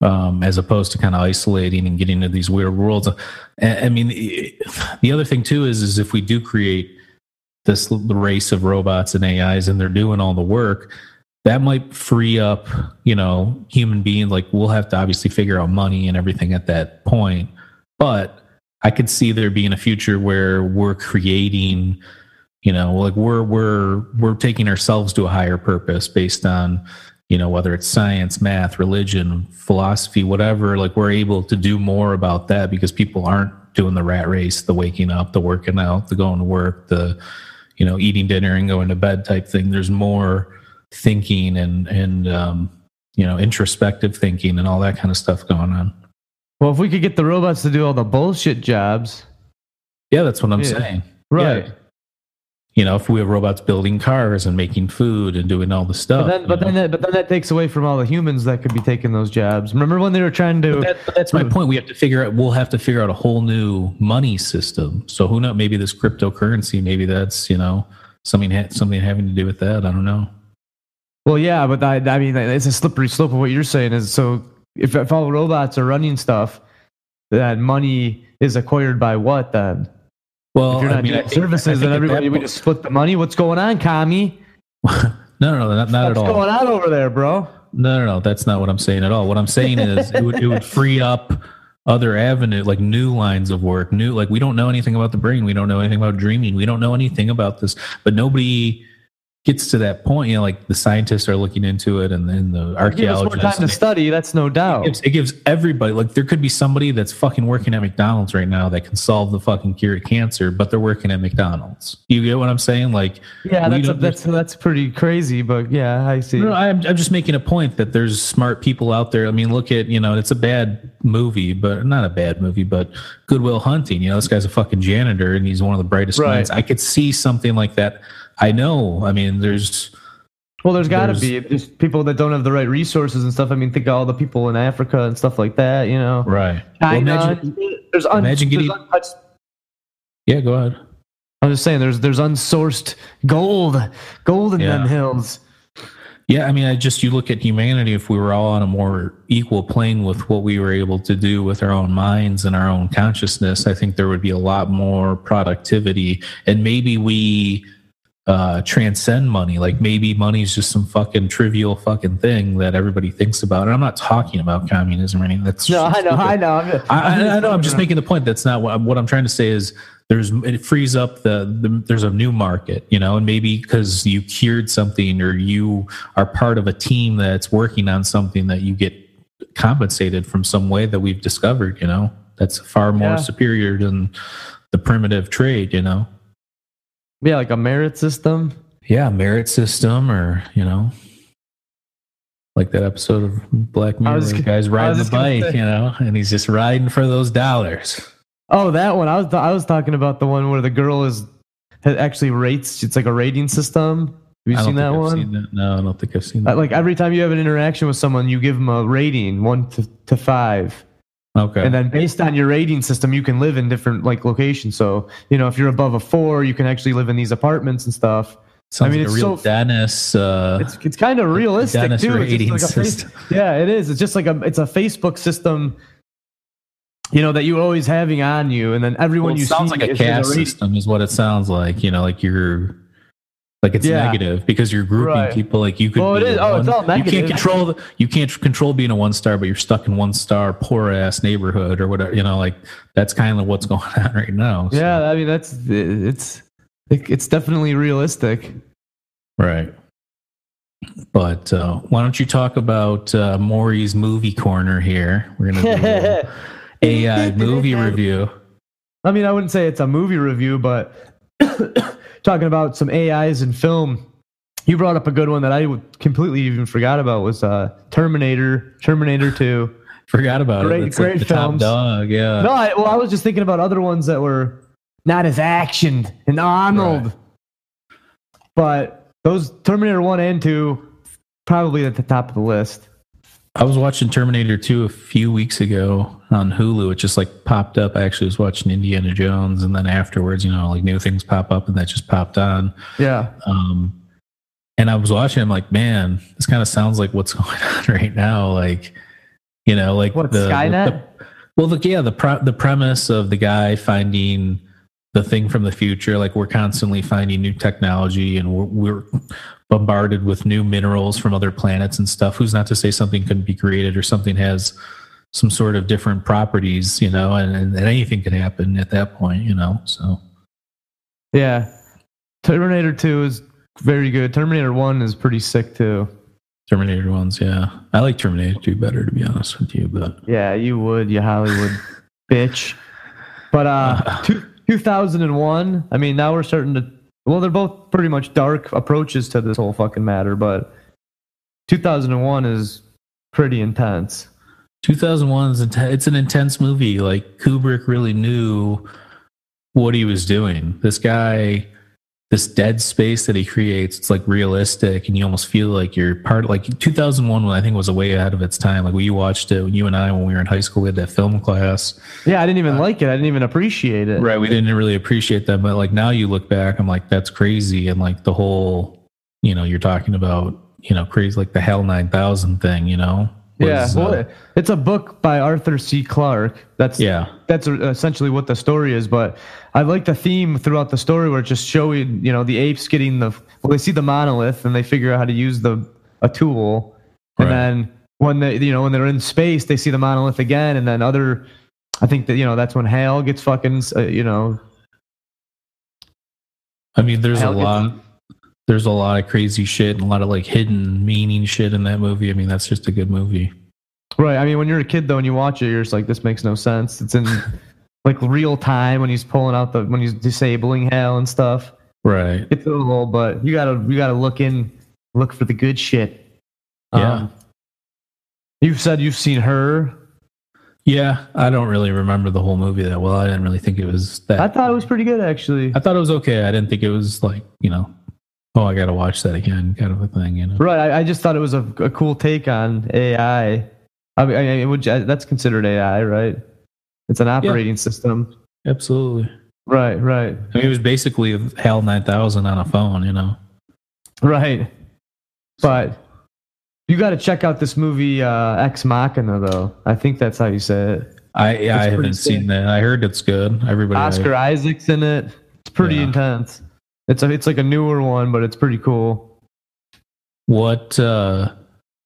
[SPEAKER 2] um, as opposed to kind of isolating and getting into these weird worlds. I mean, the other thing too is, is if we do create this race of robots and AIs and they're doing all the work, that might free up, you know, human beings. Like we'll have to obviously figure out money and everything at that point. But I could see there being a future where we're creating, you know, like we're we're we're taking ourselves to a higher purpose based on, you know, whether it's science, math, religion, philosophy, whatever. Like we're able to do more about that because people aren't doing the rat race, the waking up, the working out, the going to work, the you know eating dinner and going to bed type thing there's more thinking and and um, you know introspective thinking and all that kind of stuff going on.
[SPEAKER 1] Well if we could get the robots to do all the bullshit jobs.
[SPEAKER 2] Yeah that's what i'm yeah. saying.
[SPEAKER 1] Right.
[SPEAKER 2] Yeah you know, if we have robots building cars and making food and doing all the stuff.
[SPEAKER 1] But then, but then, that, but then that takes away from all the humans that could be taking those jobs. Remember when they were trying to?
[SPEAKER 2] But that, but that's my point. We have to figure out. We'll have to figure out a whole new money system. So who knows? Maybe this cryptocurrency. Maybe that's you know something ha- something having to do with that. I don't know.
[SPEAKER 1] Well, yeah, but I, I mean, it's a slippery slope of what you're saying. Is so if, if all robots are running stuff, that money is acquired by what then?
[SPEAKER 2] Well,
[SPEAKER 1] if you're not I mean, doing services, then everybody we just split the money. What's going on, commie?
[SPEAKER 2] no, no, no, not, not at all.
[SPEAKER 1] What's going on over there, bro?
[SPEAKER 2] No, no, no. That's not what I'm saying at all. What I'm saying is it would, it would free up other avenue, like new lines of work. New, like we don't know anything about the brain. We don't know anything about dreaming. We don't know anything about this. But nobody gets to that point, you know, like the scientists are looking into it and then the archaeologists.
[SPEAKER 1] more time to study, that's no doubt.
[SPEAKER 2] It gives, it gives, everybody, like, there could be somebody that's fucking working at McDonald's right now that can solve the fucking cure to cancer, but they're working at McDonald's. You get what I'm saying? Like,
[SPEAKER 1] yeah, that's, a, that's, that's pretty crazy, but yeah, I see.
[SPEAKER 2] No, I'm, I'm just making a point that there's smart people out there. I mean, look at, you know, it's a bad movie, but not a bad movie, but Goodwill Hunting. You know, this guy's a fucking janitor and he's one of the brightest right. minds. I could see something like that I know. I mean, there's.
[SPEAKER 1] Well, there's got to be just people that don't have the right resources and stuff. I mean, think of all the people in Africa and stuff like that. You know,
[SPEAKER 2] right?
[SPEAKER 1] China. Well, imagine, there's un, imagine getting. There's untouched,
[SPEAKER 2] yeah, go ahead.
[SPEAKER 1] I'm just saying, there's there's unsourced gold, gold in yeah. them hills.
[SPEAKER 2] Yeah, I mean, I just you look at humanity. If we were all on a more equal plane with what we were able to do with our own minds and our own consciousness, I think there would be a lot more productivity, and maybe we uh, transcend money. Like maybe money is just some fucking trivial fucking thing that everybody thinks about. And I'm not talking about communism or anything. That's
[SPEAKER 1] No, I know,
[SPEAKER 2] stupid.
[SPEAKER 1] I know. I'm just,
[SPEAKER 2] I, I, know. I'm just making the point. That's not what, what I'm trying to say. Is there's it frees up the, the there's a new market, you know, and maybe because you cured something or you are part of a team that's working on something that you get compensated from some way that we've discovered, you know, that's far more
[SPEAKER 1] Yeah.
[SPEAKER 2] superior than the primitive trade, you know.
[SPEAKER 1] Yeah, like a merit system.
[SPEAKER 2] Yeah, merit system, or you know, like that episode of Black Mirror, where the guy's riding the bike,
[SPEAKER 1] say-
[SPEAKER 2] you know, and he's just riding for those dollars.
[SPEAKER 1] Oh, that one. I was I was talking about the one where the girl is actually rates. It's like a rating system. Have you seen that
[SPEAKER 2] I've
[SPEAKER 1] one?
[SPEAKER 2] seen that. No, I don't think I've seen
[SPEAKER 1] Uh,
[SPEAKER 2] that.
[SPEAKER 1] Like every time you have an interaction with someone, you give them a rating, one to, to five.
[SPEAKER 2] Okay.
[SPEAKER 1] And then based on your rating system, you can live in different like locations. So, you know, if you're above a four, you can actually live in these apartments and stuff.
[SPEAKER 2] Sounds
[SPEAKER 1] I mean,
[SPEAKER 2] like a
[SPEAKER 1] it's
[SPEAKER 2] real
[SPEAKER 1] so-
[SPEAKER 2] Dennis. Uh,
[SPEAKER 1] It's it's kind of realistic
[SPEAKER 2] Dennis
[SPEAKER 1] too.
[SPEAKER 2] Rating
[SPEAKER 1] like a face- yeah, it is. It's just like a it's a Facebook system, you know, that you're always having on you, and then everyone
[SPEAKER 2] well, it
[SPEAKER 1] you
[SPEAKER 2] sounds like a
[SPEAKER 1] is in
[SPEAKER 2] caste
[SPEAKER 1] rating.
[SPEAKER 2] system, is what it sounds like. You know, like you're. Like it's
[SPEAKER 1] Yeah.
[SPEAKER 2] negative because you're grouping
[SPEAKER 1] Right.
[SPEAKER 2] people. Like you could.
[SPEAKER 1] Well, it
[SPEAKER 2] be
[SPEAKER 1] is. Oh, it's
[SPEAKER 2] one-
[SPEAKER 1] all
[SPEAKER 2] You can't control. The, you can't control being a one star, but you're stuck in one star, poor ass neighborhood or whatever. You know, like that's kind of what's going on right now. so-
[SPEAKER 1] Yeah, I mean that's it's it's definitely realistic.
[SPEAKER 2] Right. But uh, why don't you talk about uh, Maury's movie corner here? We're gonna do a AI movie review.
[SPEAKER 1] I mean, I wouldn't say it's a movie review, but talking about some AIs in film, you brought up a good one that I completely even forgot about was uh, Terminator, Terminator Two.
[SPEAKER 2] Forgot about
[SPEAKER 1] Great-
[SPEAKER 2] it. It's like
[SPEAKER 1] great
[SPEAKER 2] top
[SPEAKER 1] films.
[SPEAKER 2] dog. Yeah.
[SPEAKER 1] No, I, well, I was just thinking about other ones that were not as actioned and Arnold,
[SPEAKER 2] Right.
[SPEAKER 1] but those Terminator One and Two probably at the top of the list.
[SPEAKER 2] I was watching Terminator 2 a few weeks ago on Hulu. It just like popped up. I actually was watching Indiana Jones, and then afterwards, you know, like new things pop up, and that just popped on.
[SPEAKER 1] Yeah,
[SPEAKER 2] Um, and I was watching. I'm like, man, this kind of sounds like what's going on right now. Like, you know, like
[SPEAKER 1] what
[SPEAKER 2] the,
[SPEAKER 1] Skynet?
[SPEAKER 2] the- well, the yeah, the pro- the premise of the guy finding the thing from the future. Like we're constantly finding new technology, and we're, we're bombarded with new minerals from other planets and stuff. Who's not to say something couldn't be created or something has some sort of different properties, you know, and, and anything could happen at that point, you know. So
[SPEAKER 1] yeah, Terminator Two is very good. Terminator One is pretty sick too.
[SPEAKER 2] Terminator ones, yeah, I like Terminator two better to be honest with you, but
[SPEAKER 1] Yeah, you would, you Hollywood bitch. But uh, two, 2001. I mean, now we're starting to. Well, they're both pretty much dark approaches to this whole fucking matter, but 2001 is pretty intense.
[SPEAKER 2] 2001 is inten- it's an intense movie. Like Kubrick really knew what he was doing. This guy, this dead space that he creates, it's like realistic, and you almost feel like you're part. Of, like 2001, I think was a way ahead of its time. Like we watched it, you and I, when we were in high school, we had that film class.
[SPEAKER 1] Yeah, I didn't even like it. I didn't even appreciate it.
[SPEAKER 2] Right, we didn't really appreciate that, but like now you look back, I'm like, that's crazy, and like the whole, you know, you're talking about, you know, crazy like the HAL 9000 thing, you know.
[SPEAKER 1] Yeah, well,
[SPEAKER 2] uh,
[SPEAKER 1] it's a book by Arthur C. Clarke. That's
[SPEAKER 2] yeah.
[SPEAKER 1] that's essentially what the story is. But I like the theme throughout the story where it's just showing, you know, the apes getting the well, they see the monolith and they figure out how to use the a tool, and
[SPEAKER 2] Right.
[SPEAKER 1] then when they, you know, when they're in space, they see the monolith again, and then other, I think that you know that's when HAL gets fucking, uh, you know,
[SPEAKER 2] I mean, there's a
[SPEAKER 1] HAL gets-
[SPEAKER 2] lot. There's a lot of crazy shit and a lot of like hidden meaning shit in that movie. I mean, that's just a good movie.
[SPEAKER 1] right. I mean, when you're a kid though, and you watch it, you're just like, this makes no sense. It's in like real time when he's pulling out the when he's disabling HAL and stuff.
[SPEAKER 2] Right.
[SPEAKER 1] It's a little, but you gotta you gotta look in, look for the good shit.
[SPEAKER 2] Yeah.
[SPEAKER 1] Um, you've said you've seen her.
[SPEAKER 2] Yeah, I don't really remember the whole movie that well. I didn't really think it was that.
[SPEAKER 1] I thought it was pretty good actually.
[SPEAKER 2] I thought it was okay. I didn't think it was like you know, oh, I got to watch that again, kind of a thing. You know.
[SPEAKER 1] Right. I, I just thought it was a, a cool take on AI. I mean, I, I would, that's considered AI, right? It's an operating system.
[SPEAKER 2] Absolutely.
[SPEAKER 1] Right. Right.
[SPEAKER 2] I mean, it was basically HAL 9000 on a phone. You know.
[SPEAKER 1] Right. But you got to check out this movie, uh, Ex Machina, though. I think that's how you say it.
[SPEAKER 2] I yeah, I haven't
[SPEAKER 1] sick.
[SPEAKER 2] seen that. I heard it's good. Everybody.
[SPEAKER 1] Oscar Isaac's in it. It's pretty
[SPEAKER 2] Yeah.
[SPEAKER 1] intense. It's a it's like a newer one, but it's pretty cool.
[SPEAKER 2] What uh,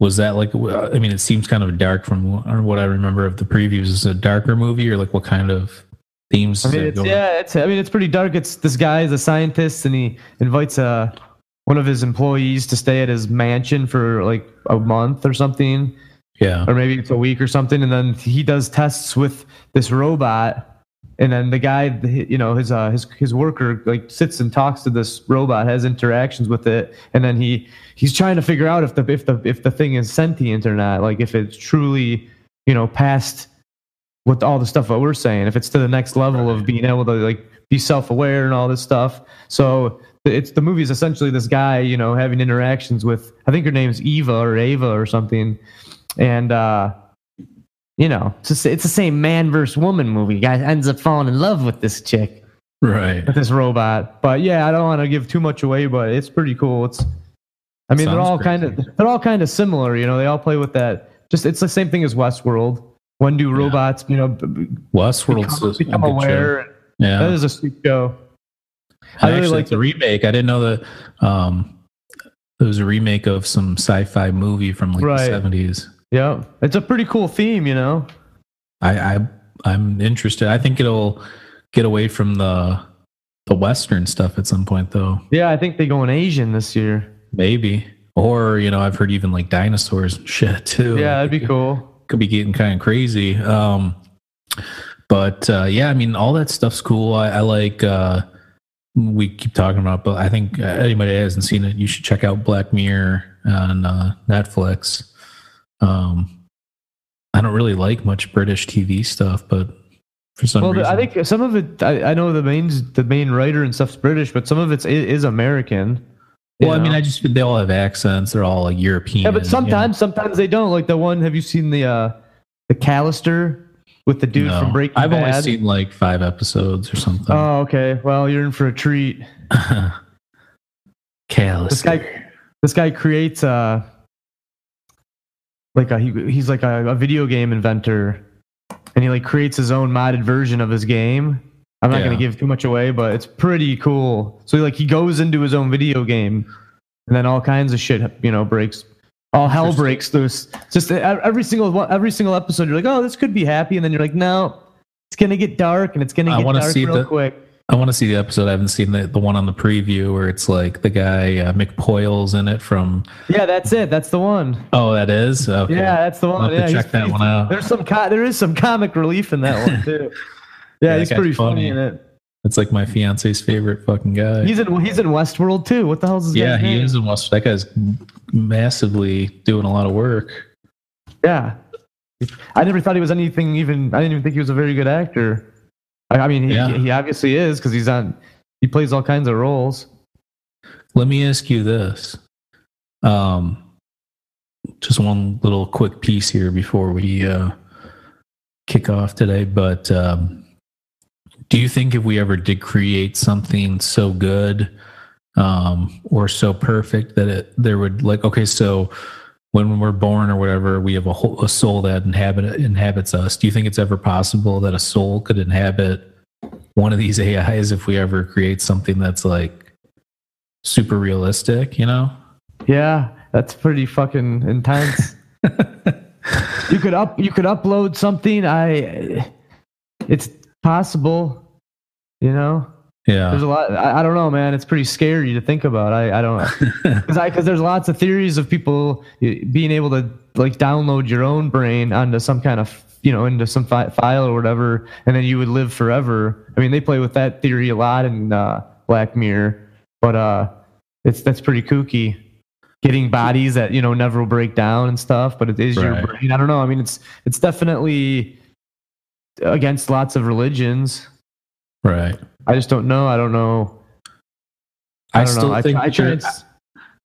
[SPEAKER 2] was that like? I mean, it seems kind of dark from what I remember of the previews. Is it a darker movie, or like what kind of themes?
[SPEAKER 1] I mean, it's, yeah, it's I mean, it's pretty dark. It's this guy is a scientist, and he invites a uh, one of his employees to stay at his mansion for like a month or something.
[SPEAKER 2] Yeah,
[SPEAKER 1] or maybe it's a week or something, and then he does tests with this robot and then the guy you know his uh his his worker like sits and talks to this robot has interactions with it and then he he's trying to figure out if the if the if the thing is sentient or not like if it's truly you know past with all the stuff that we're saying if it's to the next level of being able to like be self-aware and all this stuff so it's the movie is essentially this guy you know having interactions with i think her name's eva or ava or something and uh you know, it's, just, it's the same man versus woman movie. Guy ends up falling in love with this chick,
[SPEAKER 2] right?
[SPEAKER 1] With this robot. But yeah, I don't want to give too much away, but it's pretty cool. It's, I mean, Sounds they're all kind of they're all kind of similar. You know, they all play with that. Just it's the same thing as Westworld. When do robots, yeah. you know,
[SPEAKER 2] Westworld
[SPEAKER 1] become, become aware?
[SPEAKER 2] Yeah,
[SPEAKER 1] that is a sweet show.
[SPEAKER 2] I, I really like the remake. I didn't know that. Um, it was a remake of some sci-fi movie from like right. the seventies.
[SPEAKER 1] Yeah, it's a pretty cool theme, you know.
[SPEAKER 2] I, I I'm interested. I think it'll get away from the the Western stuff at some point, though.
[SPEAKER 1] Yeah, I think they go in Asian this year.
[SPEAKER 2] Maybe, or you know, I've heard even like dinosaurs and shit too.
[SPEAKER 1] Yeah, that'd be cool.
[SPEAKER 2] Could be getting kind of crazy. Um, but uh, yeah, I mean, all that stuff's cool. I, I like. Uh, we keep talking about, but I think uh, anybody that hasn't seen it, you should check out Black Mirror on uh, Netflix. Um, I don't really like much British TV stuff, but for some well, reason,
[SPEAKER 1] I think some of it. I, I, know the main the main writer and stuff's British, but some of it is American.
[SPEAKER 2] Well, know? I mean, I just they all have accents. They're all like European.
[SPEAKER 1] Yeah, but sometimes, you know? sometimes they don't. Like the one. Have you seen the uh the Callister with the dude no, from Breaking
[SPEAKER 2] I've
[SPEAKER 1] Bad?
[SPEAKER 2] only seen like five episodes or something.
[SPEAKER 1] Oh, okay. Well, you're in for a treat.
[SPEAKER 2] Callister.
[SPEAKER 1] This guy, this guy creates uh like a, he, he's like a, a, video game inventor and he like creates his own modded version of his game i'm not yeah. going to give too much away but it's pretty cool so like he goes into his own video game and then all kinds of shit you know breaks all hell breaks loose just every single every single episode you're like oh this could be happy and then you're like no it's gonna get dark and it's gonna get dark real the, quick
[SPEAKER 2] I want to see the episode. I haven't seen the, the one on the preview where it's like the guy uh, McPoyle's in it from.
[SPEAKER 1] Yeah, that's it. That's the one.
[SPEAKER 2] Oh, that is. Okay.
[SPEAKER 1] Yeah, that's the one. Yeah,
[SPEAKER 2] check that one out.
[SPEAKER 1] There's some co- there is some comic relief in that one too. Yeah, he's pretty funny. funny in it.
[SPEAKER 2] It's like my fiance's favorite fucking guy.
[SPEAKER 1] He's in he's in Westworld too. What the hell is his
[SPEAKER 2] Yeah, he
[SPEAKER 1] name?
[SPEAKER 2] is in Westworld. That guy's massively doing a lot of work.
[SPEAKER 1] Yeah. I never thought he was anything even I didn't even think he was a very good actor. I mean, he, yeah. he obviously is because he's on. He plays all kinds of roles.
[SPEAKER 2] Let me ask you this. Um, just one little quick piece here before we uh, kick off today. But um, do you think if we ever did create something so good um, or so perfect that it there would like okay, so when we're born or whatever, we have a, whole, a soul that inhabit, inhabits us. Do you think it's ever possible that a soul could inhabit one of these AIs if we ever create something that's like super realistic, you know?
[SPEAKER 1] Yeah, that's pretty fucking intense. you could up you could upload something. I it's possible, you know.
[SPEAKER 2] Yeah,
[SPEAKER 1] there's a lot. I, I, don't know, man. It's pretty scary to think about. I I don't because I because there's lots of theories of people being able to like download your own brain onto some kind of you know into some fi- file or whatever, and then you would live forever. I mean, they play with that theory a lot in uh, Black Mirror, but uh, it's that's pretty kooky. Getting bodies that you know never will break down and stuff, but it is right. your brain. I don't know. I mean, it's it's definitely against lots of religions.
[SPEAKER 2] Right.
[SPEAKER 1] I just don't know. I don't know.
[SPEAKER 2] I, I don't still know. think I, I,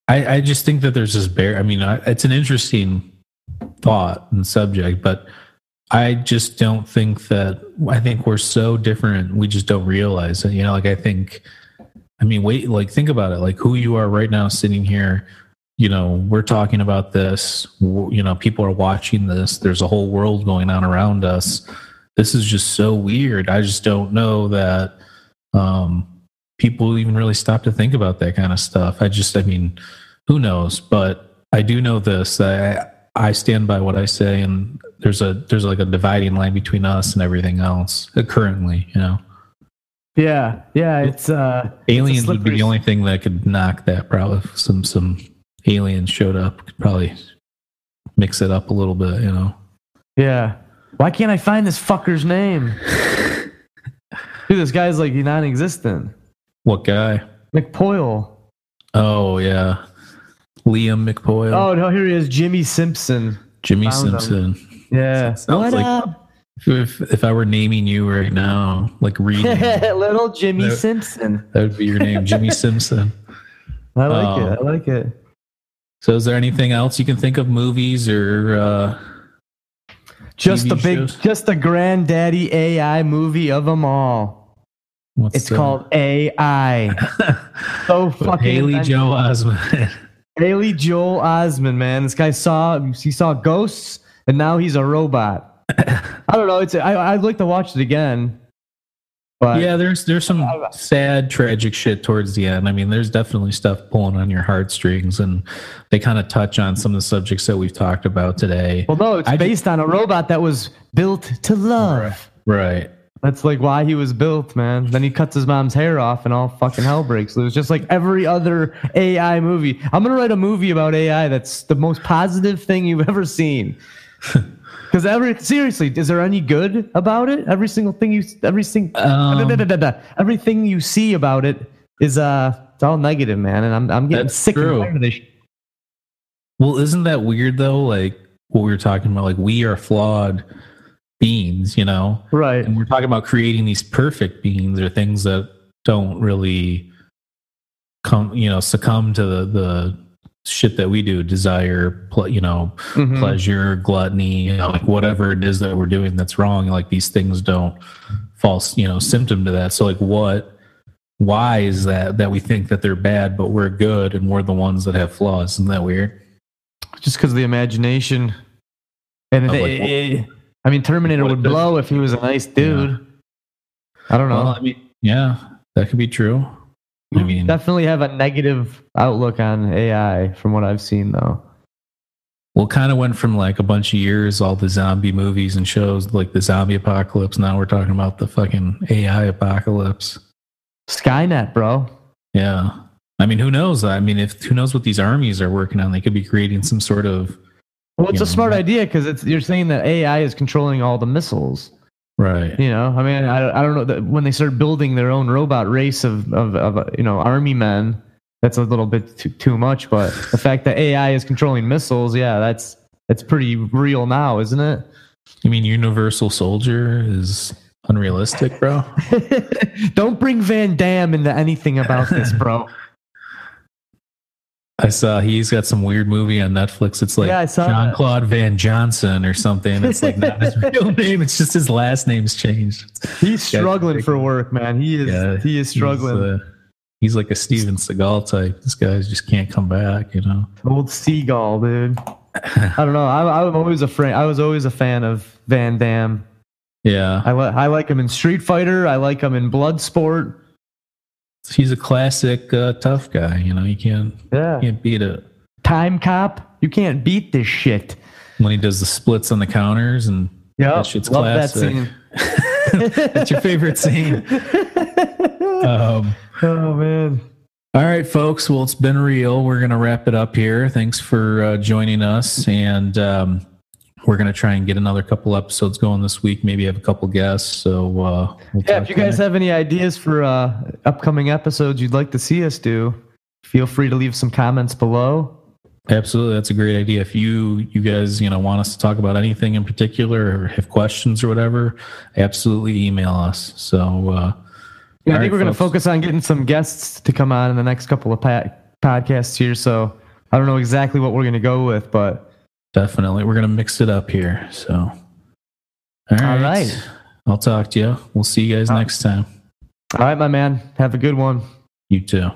[SPEAKER 2] I, I just think that there's this bear. I mean, it's an interesting thought and subject, but I just don't think that I think we're so different. We just don't realize it. You know, like I think, I mean, wait, like think about it. Like who you are right now, sitting here. You know, we're talking about this. You know, people are watching this. There's a whole world going on around us. This is just so weird. I just don't know that. Um, people even really stop to think about that kind of stuff. I just, I mean, who knows? But I do know this. I I stand by what I say, and there's a there's like a dividing line between us and everything else uh, currently. You know,
[SPEAKER 1] Yeah, yeah. It's uh,
[SPEAKER 2] aliens would be the only thing that could knock that. Probably some some aliens showed up, could probably mix it up a little bit. You know.
[SPEAKER 1] yeah. Why can't I find this fucker's name? Dude, this guy's like non-existent.
[SPEAKER 2] What guy?
[SPEAKER 1] McPoyle.
[SPEAKER 2] Oh yeah, Liam McPoyle,
[SPEAKER 1] Oh no, here he is, Jimmi Simpson.
[SPEAKER 2] Jimmy
[SPEAKER 1] found him.
[SPEAKER 2] Simpson.
[SPEAKER 1] Yeah.
[SPEAKER 2] Sounds
[SPEAKER 1] what
[SPEAKER 2] like-
[SPEAKER 1] up?
[SPEAKER 2] If if I were naming you right now, like reading,
[SPEAKER 1] Little Jimmy
[SPEAKER 2] No.
[SPEAKER 1] Simpson.
[SPEAKER 2] That would be your name, Jimmy Simpson.
[SPEAKER 1] I like
[SPEAKER 2] Oh.
[SPEAKER 1] it. I like it.
[SPEAKER 2] So, is there anything else you can think of, movies or? uh
[SPEAKER 1] Just
[SPEAKER 2] TV
[SPEAKER 1] the big,
[SPEAKER 2] shows?
[SPEAKER 1] just the granddaddy AI movie of them all.
[SPEAKER 2] What's
[SPEAKER 1] It's
[SPEAKER 2] the-
[SPEAKER 1] called AI. So fucking
[SPEAKER 2] Haley. Joe Osment.
[SPEAKER 1] Haley Joel Osment, man. This guy saw he saw ghosts, and now he's a robot. I don't know. It's I, I'd like to watch it again, but
[SPEAKER 2] yeah, there's there's some sad, tragic shit towards the end. I mean, there's definitely stuff pulling on your heartstrings, and they kind of touch on some of the subjects that we've talked about today.
[SPEAKER 1] well, no, it's
[SPEAKER 2] I ju-
[SPEAKER 1] based on a robot that was built to love.
[SPEAKER 2] Right.
[SPEAKER 1] That's like why he was built, man. Then he cuts his mom's hair off, and all fucking hell breaks loose. Just like every other AI movie. I'm gonna write a movie about AI that's the most positive thing you've ever seen. Because every seriously, is there any good about it? Every single thing you, every single,
[SPEAKER 2] Um,
[SPEAKER 1] everything you see about it is uh, it's all negative, man. And I'm I'm getting sick
[SPEAKER 2] true.
[SPEAKER 1] and tired of this.
[SPEAKER 2] Well, isn't that weird though? Like what we were talking about, like we are flawed beings, you know?
[SPEAKER 1] Right.
[SPEAKER 2] And we're talking about creating these perfect beings or things that don't really come, you know, succumb to the, the shit that we do, desire, ple- you know,
[SPEAKER 1] Mhm.
[SPEAKER 2] pleasure, gluttony, you know, like whatever it is that we're doing that's wrong, like these things don't false, you know, symptom to that. So like what why is that that we think that they're bad but we're good and we're the ones that have flaws? Isn't that weird?
[SPEAKER 1] Just because of the imagination. And it,
[SPEAKER 2] like,
[SPEAKER 1] it- I mean, Terminator would blow if he was a nice dude. I don't know.
[SPEAKER 2] Well, I mean, yeah, that could be true. I mean,
[SPEAKER 1] definitely have a negative outlook on AI from what I've seen, though.
[SPEAKER 2] well, kind of went from like a bunch of years, all the zombie movies and shows, like the zombie apocalypse. Now we're talking about the fucking AI apocalypse.
[SPEAKER 1] Skynet, bro.
[SPEAKER 2] Yeah. I mean, who knows? I mean, if who knows what these armies are working on? They could be creating some sort of
[SPEAKER 1] Well, it's
[SPEAKER 2] You
[SPEAKER 1] a smart
[SPEAKER 2] know.
[SPEAKER 1] idea because it's you're saying that AI is controlling all the missiles.
[SPEAKER 2] Right.
[SPEAKER 1] You know, I mean, I, I don't know that when they start building their own robot race of, of, of you know army men, that's a little bit too, too much. But the fact that AI is controlling missiles, yeah, that's that's pretty real now, isn't it?
[SPEAKER 2] You mean Universal Soldier is unrealistic, bro?
[SPEAKER 1] don't bring Van Damme into anything about this, bro.
[SPEAKER 2] I saw he's got some weird movie on Netflix. It's like
[SPEAKER 1] Yeah,
[SPEAKER 2] Jean. Claude Van Johnson or something. It's like not his real name. It's just his last name's changed.
[SPEAKER 1] He's struggling for work, man. He is
[SPEAKER 2] Yeah,
[SPEAKER 1] he is struggling.
[SPEAKER 2] He's, uh, he's like a Steven Seagal type. This guy just can't come back. You know.
[SPEAKER 1] Old seagull, dude. I don't know. I, I'm always a fan. I was always a fan of Van Damme.
[SPEAKER 2] Yeah,
[SPEAKER 1] I, li- I like him in Street Fighter. I like him in Bloodsport.
[SPEAKER 2] He's a classic uh, tough guy. You know, you can't
[SPEAKER 1] Yeah.
[SPEAKER 2] can't beat it
[SPEAKER 1] Timecop. You can't beat this shit.
[SPEAKER 2] when he does the splits on the counters and
[SPEAKER 1] Yeah,
[SPEAKER 2] that shit's
[SPEAKER 1] love
[SPEAKER 2] classic.
[SPEAKER 1] that scene.
[SPEAKER 2] That's your favorite scene. Um,
[SPEAKER 1] oh man.
[SPEAKER 2] All right, folks. Well, it's been real. We're going to wrap it up here. Thanks for uh, joining us. And um, we're going to try and get another couple episodes going this week. Maybe have a couple guests. So, uh, we'll
[SPEAKER 1] Yeah, if you guys have any ideas for uh, upcoming episodes you'd like to see us do, feel free to leave some comments below.
[SPEAKER 2] Absolutely. That's a great idea. If you, you guys, you know, want us to talk about anything in particular or have questions or whatever, absolutely email us. So, uh,
[SPEAKER 1] Yeah, I think
[SPEAKER 2] right,
[SPEAKER 1] we're going to focus on getting some guests to come on in the next couple of pa- podcasts here. So I don't know exactly what we're going to go with, but
[SPEAKER 2] definitely we're going to mix it up here. So, all right.
[SPEAKER 1] right.
[SPEAKER 2] I'll talk to you. We'll see you guys
[SPEAKER 1] Uh,
[SPEAKER 2] next time.
[SPEAKER 1] all right, my man, have a good one.
[SPEAKER 2] You too.